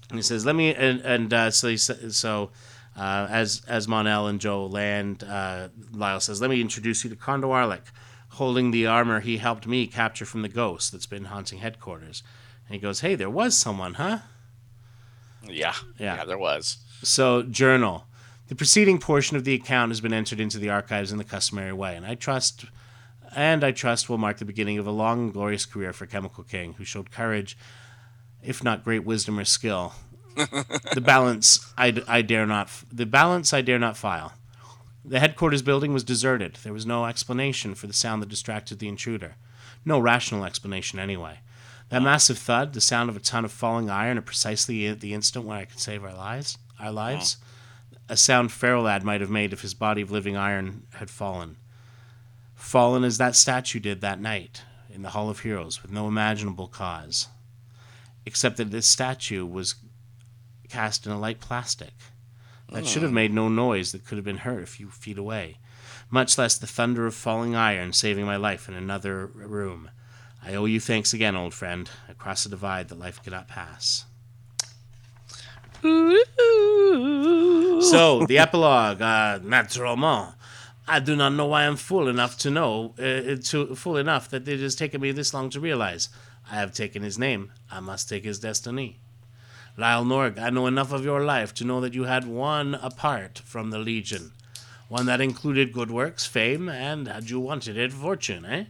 And he says, "Let me." And, and uh, so he so uh, as as Mon-El and Joe land, uh, Lyle says, "Let me introduce you to Condo Arlik, holding the armor he helped me capture from the ghost that's been haunting headquarters." And he goes, "Hey, there was someone, huh?" Yeah. Yeah. Yeah, there was. So, journal. The preceding portion of the account has been entered into the archives in the customary way, and I trust, and I trust will mark the beginning of a long and glorious career for Chemical King, who showed courage, if not great wisdom or skill. the balance I, I dare not. The balance I dare not file. The headquarters building was deserted. There was no explanation for the sound that distracted the intruder. No rational explanation, anyway. That massive thud, the sound of a ton of falling iron at precisely at the instant when I could save our lives, our lives, a sound Ferro Lad might have made if his body of living iron had fallen. Fallen as that statue did that night in the Hall of Heroes with no imaginable cause. Except that this statue was cast in a light plastic that should have made no noise that could have been heard a few feet away, much less the thunder of falling iron saving my life in another room. I owe you thanks again, old friend, across a divide that life cannot pass. So, the epilogue, uh, naturellement. I do not know why I'm fool enough to know, uh, to, fool enough that it has taken me this long to realize. I have taken his name. I must take his destiny. Lyle Norg, I know enough of your life to know that you had one apart from the Legion. One that included good works, fame, and, had you wanted it, fortune, eh?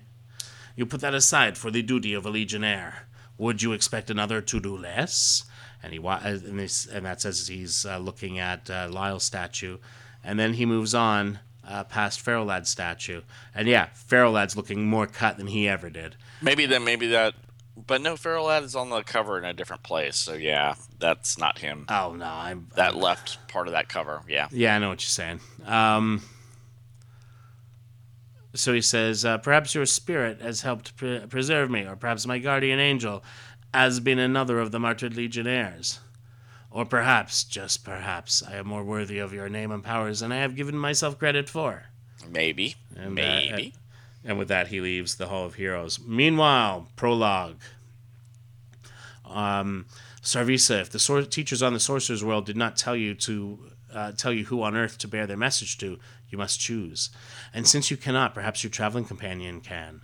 You put that aside for the duty of a legionnaire. Would you expect another to do less? And he and, this, and that's as he's uh, looking at uh, Lyle's statue, and then he moves on uh, past Ferro Lad's statue, and yeah, Ferro Lad's looking more cut than he ever did. Maybe then maybe that but no Ferro Lad is on the cover in a different place, so yeah, that's not him. Oh no, I'm That left part of that cover, yeah. Yeah, I know what you're saying. Um, so he says, uh, perhaps your spirit has helped pre- preserve me, or perhaps my guardian angel has been another of the martyred legionnaires. Or perhaps, just perhaps, I am more worthy of your name and powers than I have given myself credit for. Maybe. And, Maybe. And with that, he leaves the Hall of Heroes. Meanwhile, prologue. Um, Sarvisa, if the sor- teachers on the Sorcerer's World did not tell you to uh, tell you who on earth to bear their message to, you must choose. And since you cannot, perhaps your traveling companion can.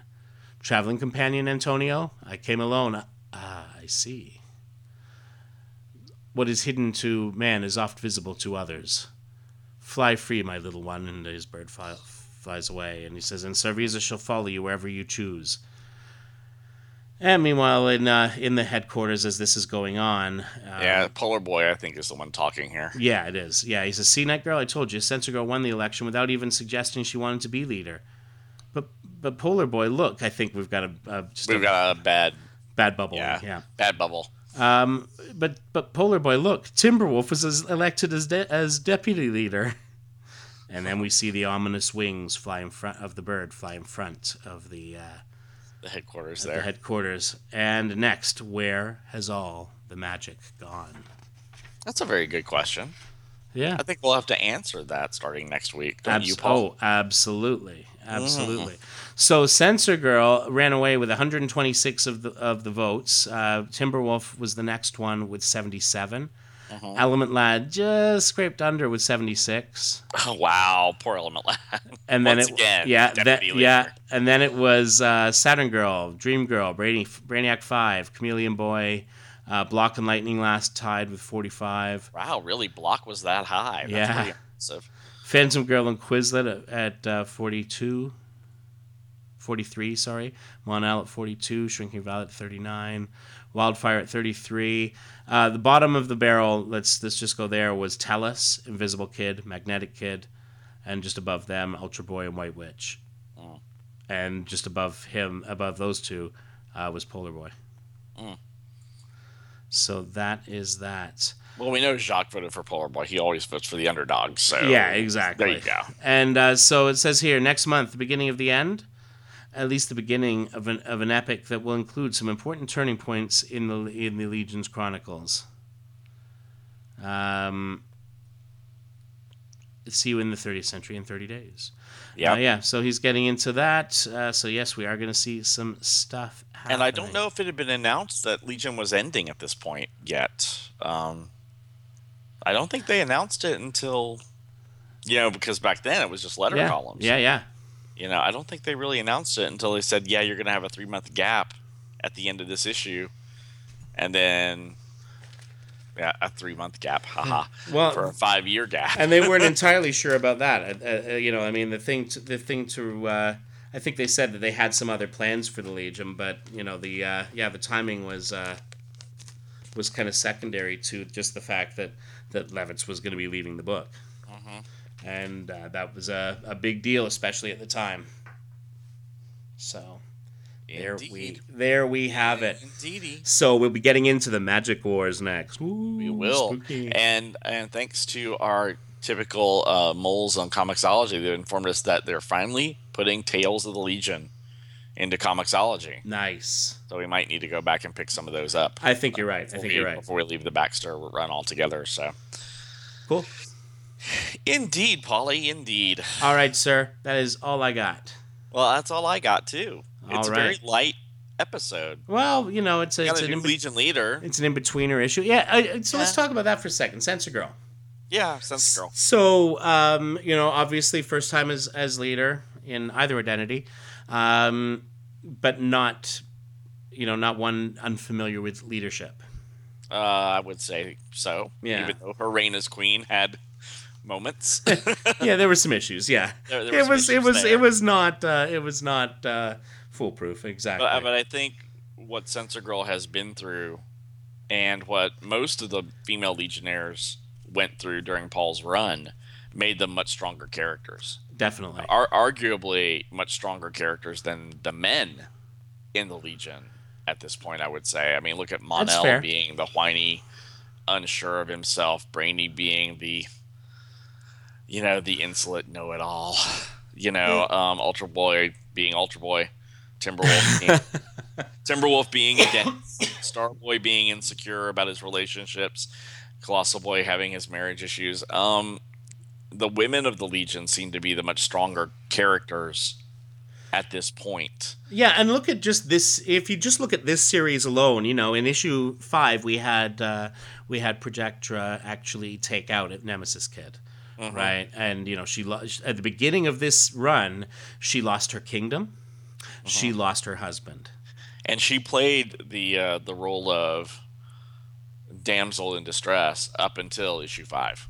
Traveling companion, Antonio? I came alone. Ah, I see. What is hidden to man is oft visible to others. Fly free, my little one, and his bird fly, flies away. And he says, and Sarvisa shall follow you wherever you choose. And meanwhile, in uh, in the headquarters, as this is going on, uh, yeah, Polar Boy, I think, is the one talking here. yeah, it is. Yeah, he says, "See, Night Girl, I told you, Sensor Girl won the election without even suggesting she wanted to be leader." But but Polar Boy, look, I think we've got a, a just We've a got a bad, bad bubble. yeah, yeah. bad bubble. Um, but but Polar Boy, look, Timberwolf was as elected as de- as deputy leader. And then we see the ominous wings fly in front of the bird, fly in front of the, uh, The headquarters the there. headquarters. And next, where has all the magic gone? That's a very good question. Yeah. I think we'll have to answer that starting next week. Abs- you, oh, absolutely, absolutely. So Sensor Girl ran away with 126 of the of the votes. Uh, Timberwolf was the next one with 77. Uh-huh. Element Lad just scraped under with 76. Oh, wow, poor Element Lad. And then Once it, again, yeah, that, yeah, and then it was uh, Saturn Girl, Dream Girl, Brainy, Brainiac Five, Chameleon Boy, uh, Blok and Lightning Lass tied with 45. Wow, really? Blok was that high? That's Yeah. Phantom Girl and Quislet at, at uh, 42. 43, sorry. Mon-El at 42. Shrinking Violet at 39. Wildfire at 33. Uh, the bottom of the barrel, let's let's just go there, was Tellus, Invisible Kid, Magnetic Kid, and just above them, Ultra Boy and White Witch. Oh. And just above him, above those two, uh, was Polar Boy. Mm. So that is that. Well, we know Jacques voted for Polar Boy. He always votes for the underdog. So Yeah, exactly. There you go. And uh, so it says here next month, the beginning of the end, at least the beginning of an of an epic that will include some important turning points in the in the Legion's chronicles. Um, see you in the 30th century in 30 days. Yeah. Uh, yeah. So he's getting into that. Uh, so yes, we are going to see some stuff. Happening. And I don't know if it had been announced that Legion was ending at this point yet. Um, I don't think they announced it until, you know, because back then it was just letter Yeah. columns. Yeah. Yeah. You know, I don't think they really announced it until they said, yeah, you're going to have a three month gap at the end of this issue. And then, yeah, a three month gap, haha, Well, for a five year gap. and they weren't entirely sure about that. Uh, uh, you know, I mean, the thing, to, the thing to, uh, I think they said that they had some other plans for the Legion, but you know, the uh, yeah, the timing was uh, was kind of secondary to just the fact that that Levitz was going to be leaving the book, Mhm. and uh, that was a, a big deal, especially at the time. So there we there we have it. Indeedy. So we'll be getting into the Magic Wars next. We will. spooky. And and thanks to our typical uh, moles on Comixology, they informed us that they're finally putting Tales of the Legion into Comixology. Nice. So we might need to go back and pick some of those up. I think you're right. I think we- you're right. Before we leave the Baxter run altogether. So Cool. indeed, Polly, indeed. All right, sir. That is all I got. Well, that's all I got too. All It's a very light episode. Well, you know, it's a, Got it's a an new in, Legion leader. it's an in betweener issue. Yeah. I, so let's talk about that for a second. Sensor Girl. Yeah, Sense Girl. So, um, you know, obviously, first time as as leader in either identity, um, but not, you know, not one unfamiliar with leadership. Uh, I would say so. Yeah. Even though her reign as queen had moments. yeah, there were some issues. Yeah, There- there it was it was there. it was not uh, it was not uh, foolproof exactly. But, but I think what Sensor Girl has been through, and what most of the female Legionnaires went through during Paul's run, made them much stronger characters. Definitely. Are arguably much stronger characters than the men in the Legion at this point. I would say. I mean, look at. Mon-El being the whiny, unsure of himself. Brainy being the, you know, the insolent know-it-all. You know, um, Ultra Boy being Ultra Boy. Timberwolf being Timberwolf being against Starboy being insecure about his relationships, Colossal Boy having his marriage issues. Um, the women of the Legion seem to be the much stronger characters at this point. Yeah, and look at just this. If you just look at this series alone, you know, in issue five, we had uh, we had Projectra actually take out Nemesis Kid, Mm-hmm. right? And you know, she lo- at the beginning of this run, she lost her kingdom, she Mm-hmm. lost her husband. And she played the uh, the role of damsel in distress up until issue five,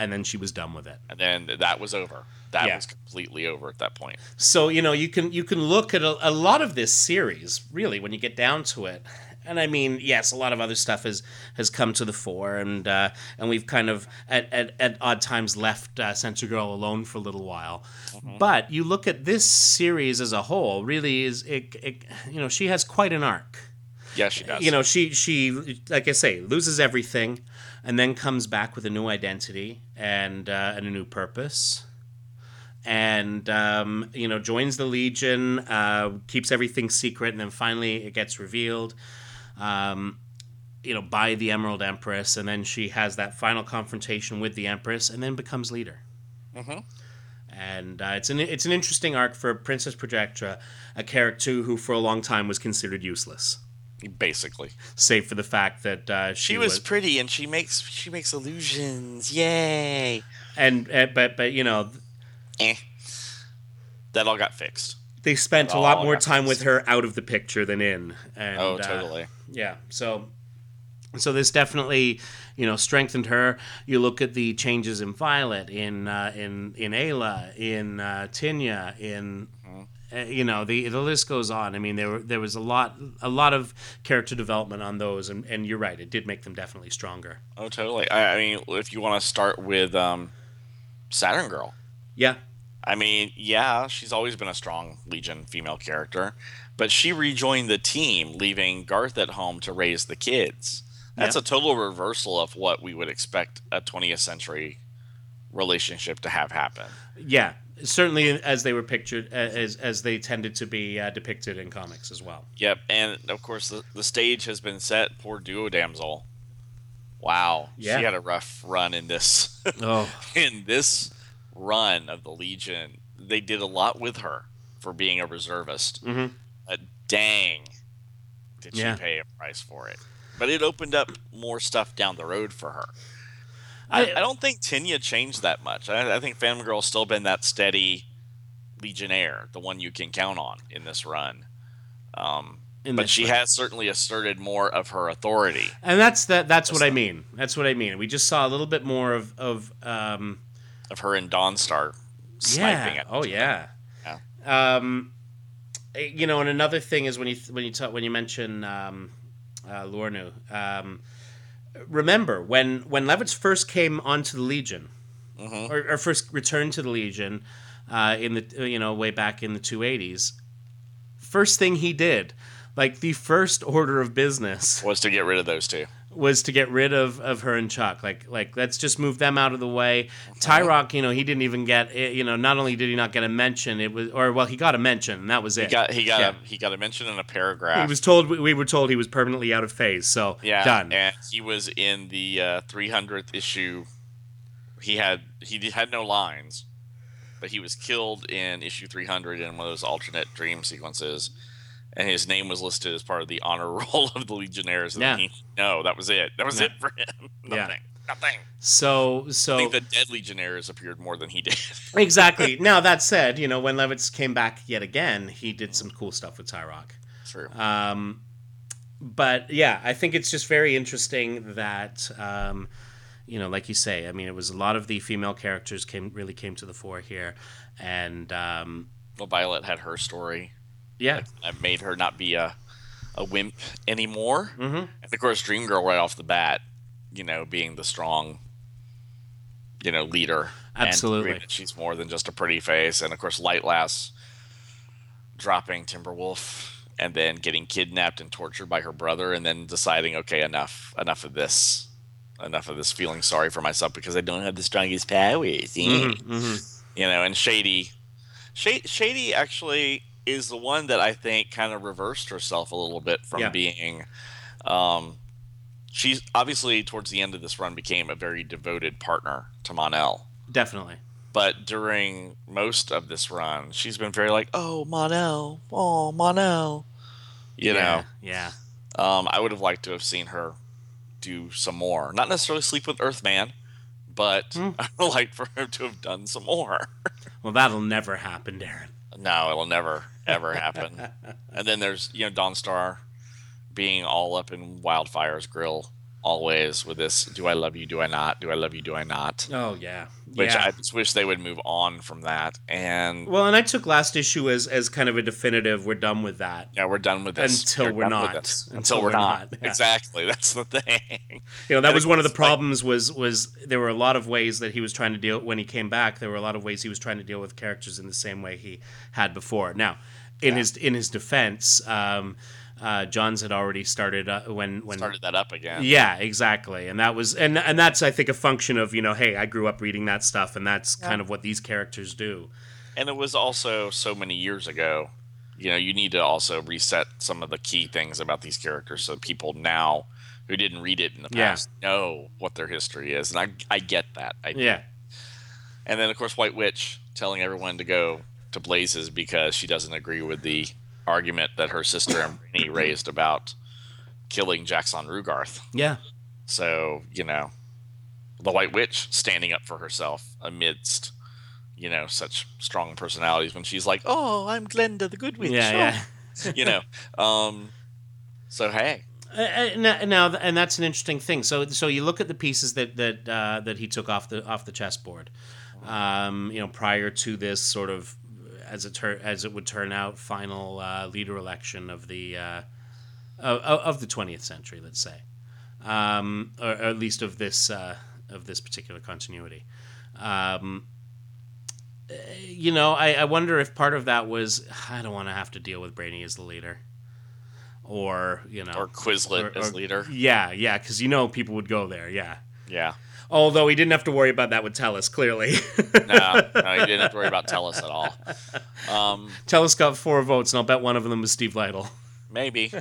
and then she was done with it. and then that was over. That Yeah. was completely over at that point. So you know you can you can look at a, a lot of this series really when you get down to it, and I mean yes, a lot of other stuff has has come to the fore, and uh, and we've kind of at, at, at odd times left uh, Girl alone for a little while. But you look at this series as a whole, really is it, it you know she has quite an arc. Yeah, she does. You know, she she like I say loses everything, and then comes back with a new identity and uh, and a new purpose. And um, you know, joins the Legion, uh, keeps everything secret, and then finally it gets revealed. Um, you know, by the Emerald Empress, and then she has that final confrontation with the Empress, and then becomes leader. hmm And uh, it's an it's an interesting arc for Princess Projectra, a character who for a long time was considered useless, Basically, save for the fact that uh, she, she was pretty, and she makes she makes illusions. Yay! and uh, but but you know Eh. That all got fixed. they spent a Oh, lot more time with her out of the picture than in. And, oh, uh, totally. yeah. So so this definitely you know strengthened her. You look at the changes in Violet, in uh, in in Ayla, in uh, Tinya, in uh, you know the the list goes on. I mean there were there was a lot a lot of character development on those, and, and you're right, it did make them definitely stronger. Oh, totally. I, I mean, if you want to start with um, Saturn Girl, Yeah, I mean, yeah, she's always been a strong Legion female character, but she rejoined the team, leaving Garth at home to raise the kids. That's Yeah. a total reversal of what we would expect a 20th century relationship to have happen. yeah. Certainly, as they were pictured, as as they tended to be uh, depicted in comics as well. Yep, and of course the, the stage has been set. Poor Duo Damsel. Wow, Yeah. she had a rough run in this. Oh, in this run of the Legion, they did a lot with her for being a reservist. Mhm. But dang, did she Yeah. pay a price for it? But it opened up more stuff down the road for her. I, I- don't think Tinya changed that much. I, I think Phantom Girl's still been that steady Legionnaire, the one you can count on in this run. Um, In but she run. has certainly asserted more of her authority. and that's that. That's what I mean. That's what I mean. We just saw a little bit more of of um, Of her and Dawnstar sniping yeah. at Oh yeah. Yeah. Um, eh, you know, and another thing is when you when you talk when you mention um, uh, Luornu. Um, remember when when Levitz first came onto the Legion, Mhm. or, or first returned to the Legion, uh, in the you know way back in the two eighties. First thing he did, like the first order of business, was to get rid of those two. Was to get rid of, of her and Chuck. Like like let's just move them out of the way. Tyroc, you know, he didn't even get eh, you know, not only did he not get a mention, it was or well, he got a mention and that was it. He got he got Yeah. a he got a mention in a paragraph. He was told we were told he was permanently out of phase. So yeah, done. and he was in the uh, 300th issue. He had he had no lines, but he was killed in issue 300 in one of those alternate dream sequences, and his name was listed as part of the honor roll of the Legionnaires. And Yeah. he, no, that was it. That was Yeah. it for him. Yeah. Nothing. Nothing. So I so think the dead Legionnaires appeared more than he did. exactly. now that said, you know, when Levitz came back yet again, he did some cool stuff with Tyroc. True. Um, but yeah, I think it's just very interesting that um, you know, like you say, I mean, it was a lot of the female characters came really came to the fore here, and um, Well, Violet had her story. Yeah, I made her not be a a wimp anymore. hmm And of course, Dream Girl right off the bat, you know, being the strong, you know, leader. Absolutely. she's more than just a pretty face. And of course, Light Lass dropping Timberwolf and then getting kidnapped and tortured by her brother, and then deciding, okay, enough, enough of this, enough of this feeling sorry for myself because I don't have the strongest powers. hmm hmm You know, and Shady, Shady, Shady actually is the one that I think kind of reversed herself a little bit from Yeah. being. Um, she's obviously towards the end of this run became a very devoted partner to Mon-El, definitely. but during most of this run, she's been very like, "Oh, Mon-El, oh, Mon-El," you yeah, yeah. Um, I would have liked to have seen her do some more, not necessarily sleep with Earthman, but Hmm. I would like for her to have done some more. Well, that'll never happen, Darren. No, it'll never ever happen. and then there's you know Dawnstar being all up in Wildfire's grill always with this do I love you, do I not? Do I love you, do I not? Oh yeah, Which yeah. I just wish they would move on from that. And Well, and I took last issue as as kind of a definitive. We're done with that. yeah, we're done with this. Until we're with not. Until Until, we're we're not. not, yeah. Exactly. That's the thing. You know, that And was one of the it's like- problems. Was was there were a lot of ways that he was trying to deal when he came back. There were a lot of ways he was trying to deal with characters in the same way he had before. Now, in his in his defense, um, Uh, Johns had already started uh, when when Started that up again. yeah, exactly. And that was and and that's I think a function of, you know, hey, I grew up reading that stuff and that's kind of what these characters do. And it was also so many years ago. You know, you need to also reset some of the key things about these characters so people now who didn't read it in the Yeah. past know what their history is. And I, I get that. I do. Yeah. And then, of course, White Witch telling everyone to go to blazes because she doesn't agree with the argument that her sister and Brainy raised about killing Jackson Rugarth. Yeah. So, you know, the White Witch standing up for herself amidst, you know, such strong personalities when she's like, oh, I'm Glenda the Good Witch. Yeah, Oh." you know, um, so hey, Uh, now, now, and that's an interesting thing. So, so you look at the pieces that that uh, that he took off the off the chessboard. Um, you know, prior to this sort of, as it tur- as it would turn out, final uh, leader election of the uh, of, of the twentieth century, let's say, um, or, or at least of this uh, of this particular continuity. Um, you know, I, I wonder if part of that was I don't want to have to deal with Brainy as the leader, or you know, or Quislet or- as leader. Yeah, yeah, because you know people would go there. Yeah. Yeah. Although he didn't have to worry about that with Tellus, clearly. No, no, you didn't have to worry about Tellus at all. Um, Tellus got four votes, and I'll bet one of them was Steve Lightle. maybe.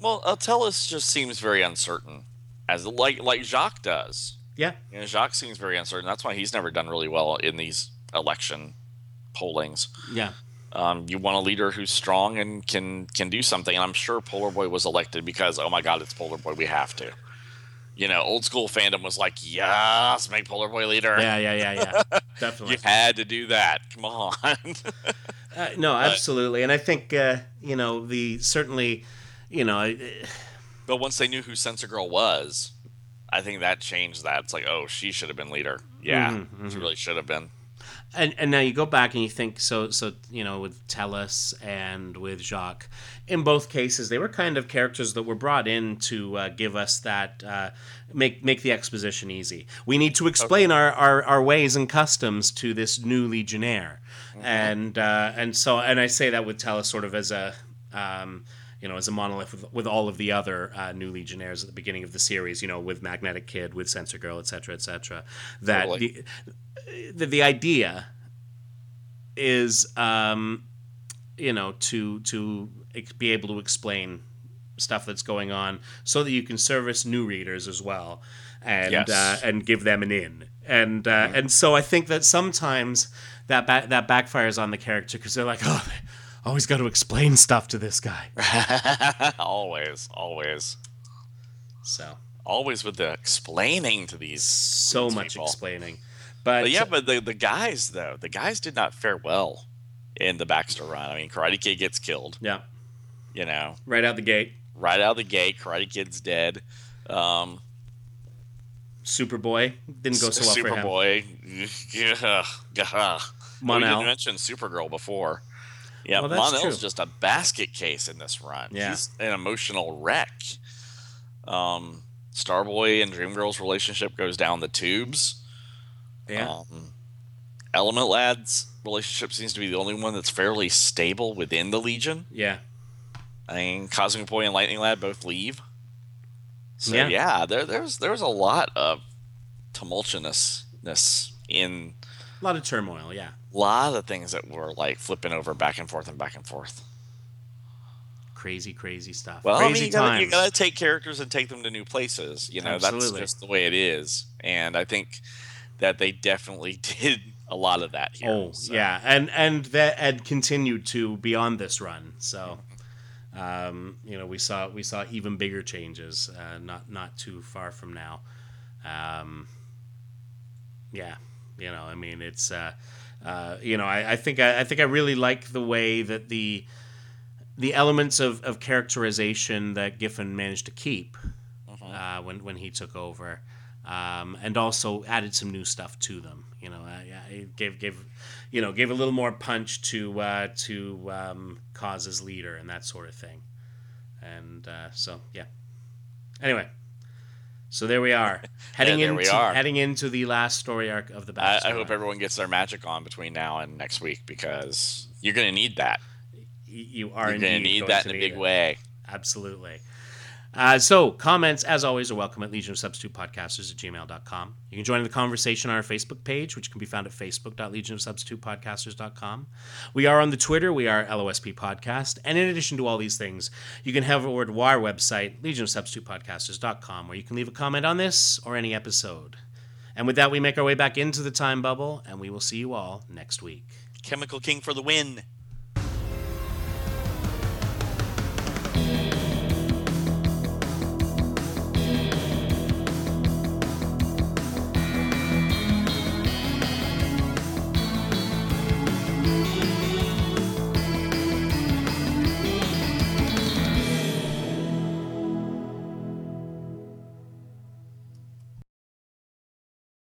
well, uh, Tellus just seems very uncertain, as like like Jacques does. Yeah. You know, Jacques seems very uncertain. That's why he's never done really well in these election pollings. Yeah. Um, you want a leader who's strong and can can do something. And I'm sure Polar Boy was elected because oh my God, it's Polar Boy. We have to. You know, old school fandom was like, yes, make Polar Boy leader. Yeah, yeah, yeah, yeah. Definitely. you had to do that. Come on. Uh, no, absolutely. And I think, uh, you know, the certainly, you know, uh, but once they knew who Sensor Girl was, I think that changed that. It's like, oh, she should have been leader. Yeah, Mhm, she really should have been. And and now you go back and you think so so you know with Tellus and with Jacques, in both cases they were kind of characters that were brought in to uh, give us that uh, make make the exposition easy. We need to explain our, our our ways and customs to this new legionnaire, and uh, and so and I say that with Tellus sort of as a. Um, you know, as a monolith with, with all of the other uh, new Legionnaires at the beginning of the series, you know, with Magnetic Kid, with Sensor Girl, et cetera, et cetera. That Totally. the, the the idea is um, you know to to be able to explain stuff that's going on so that you can service new readers as well and Yes. uh, and give them an in and uh, and so I think that sometimes that ba- that backfires on the character because they're like oh they always got to explain stuff to this guy always, always, so always with the explaining to these. so much people. explaining but, But yeah, but the the guys though, the guys did not fare well in the Baxter run. I mean, Karate Kid gets killed. yeah You know, right out the gate right out the gate, Karate Kid's dead. Um, Superboy didn't go so well for him Superboy. Yeah. We didn't mention Supergirl before. Yeah, Well, Mon-El's true. just a basket case in this run. Yeah. He's an emotional wreck. Um, Starboy and Dreamgirl's relationship goes down the tubes. Yeah Um, Element Lad's relationship seems to be the only one that's fairly stable within the Legion. yeah I mean, Cosmic Boy and Lightning Lad both leave. So Yeah. yeah, there, there's there's a lot of tumultuousness in a lot of turmoil yeah a lot of things that were like flipping over back and forth and back and forth. crazy, crazy stuff. Well, I mean, you gotta, you gotta take characters and take them to new places. You know, Absolutely. that's just the way it is. And I think that they definitely did a lot of that here. oh So, yeah, and and that and continued to beyond this run. So, um, you know, we saw we saw even bigger changes uh, not not too far from now. Um, yeah, you know, I mean, it's uh, uh, you know, I, I think I, I think I really like the way that the the elements of, of characterization that Giffen managed to keep Mhm. uh, when when he took over, um, and also added some new stuff to them. You know, uh, yeah, it gave gave you know gave a little more punch to uh, to um, leader and that sort of thing. And uh, so yeah. Anyway, so there we are heading there into are. heading into the last story arc of the I, I hope everyone gets their magic on between now and next week because you're going to need that. you are You're gonna need that in a big it. way. Absolutely. Uh, so, comments, as always, are welcome at Legion of Substitute Podcasters at gmail.com. You can join the conversation on our Facebook page, which can be found at facebook.legionofsubstitutepodcasters.com. We are on the Twitter. We are LOSP Podcast. And in addition to all these things, you can head over to our website, legionofsubstitutepodcasters.com, where you can leave a comment on this or any episode. And with that, we make our way back into the time bubble, and we will see you all next week. Chemical King for the win.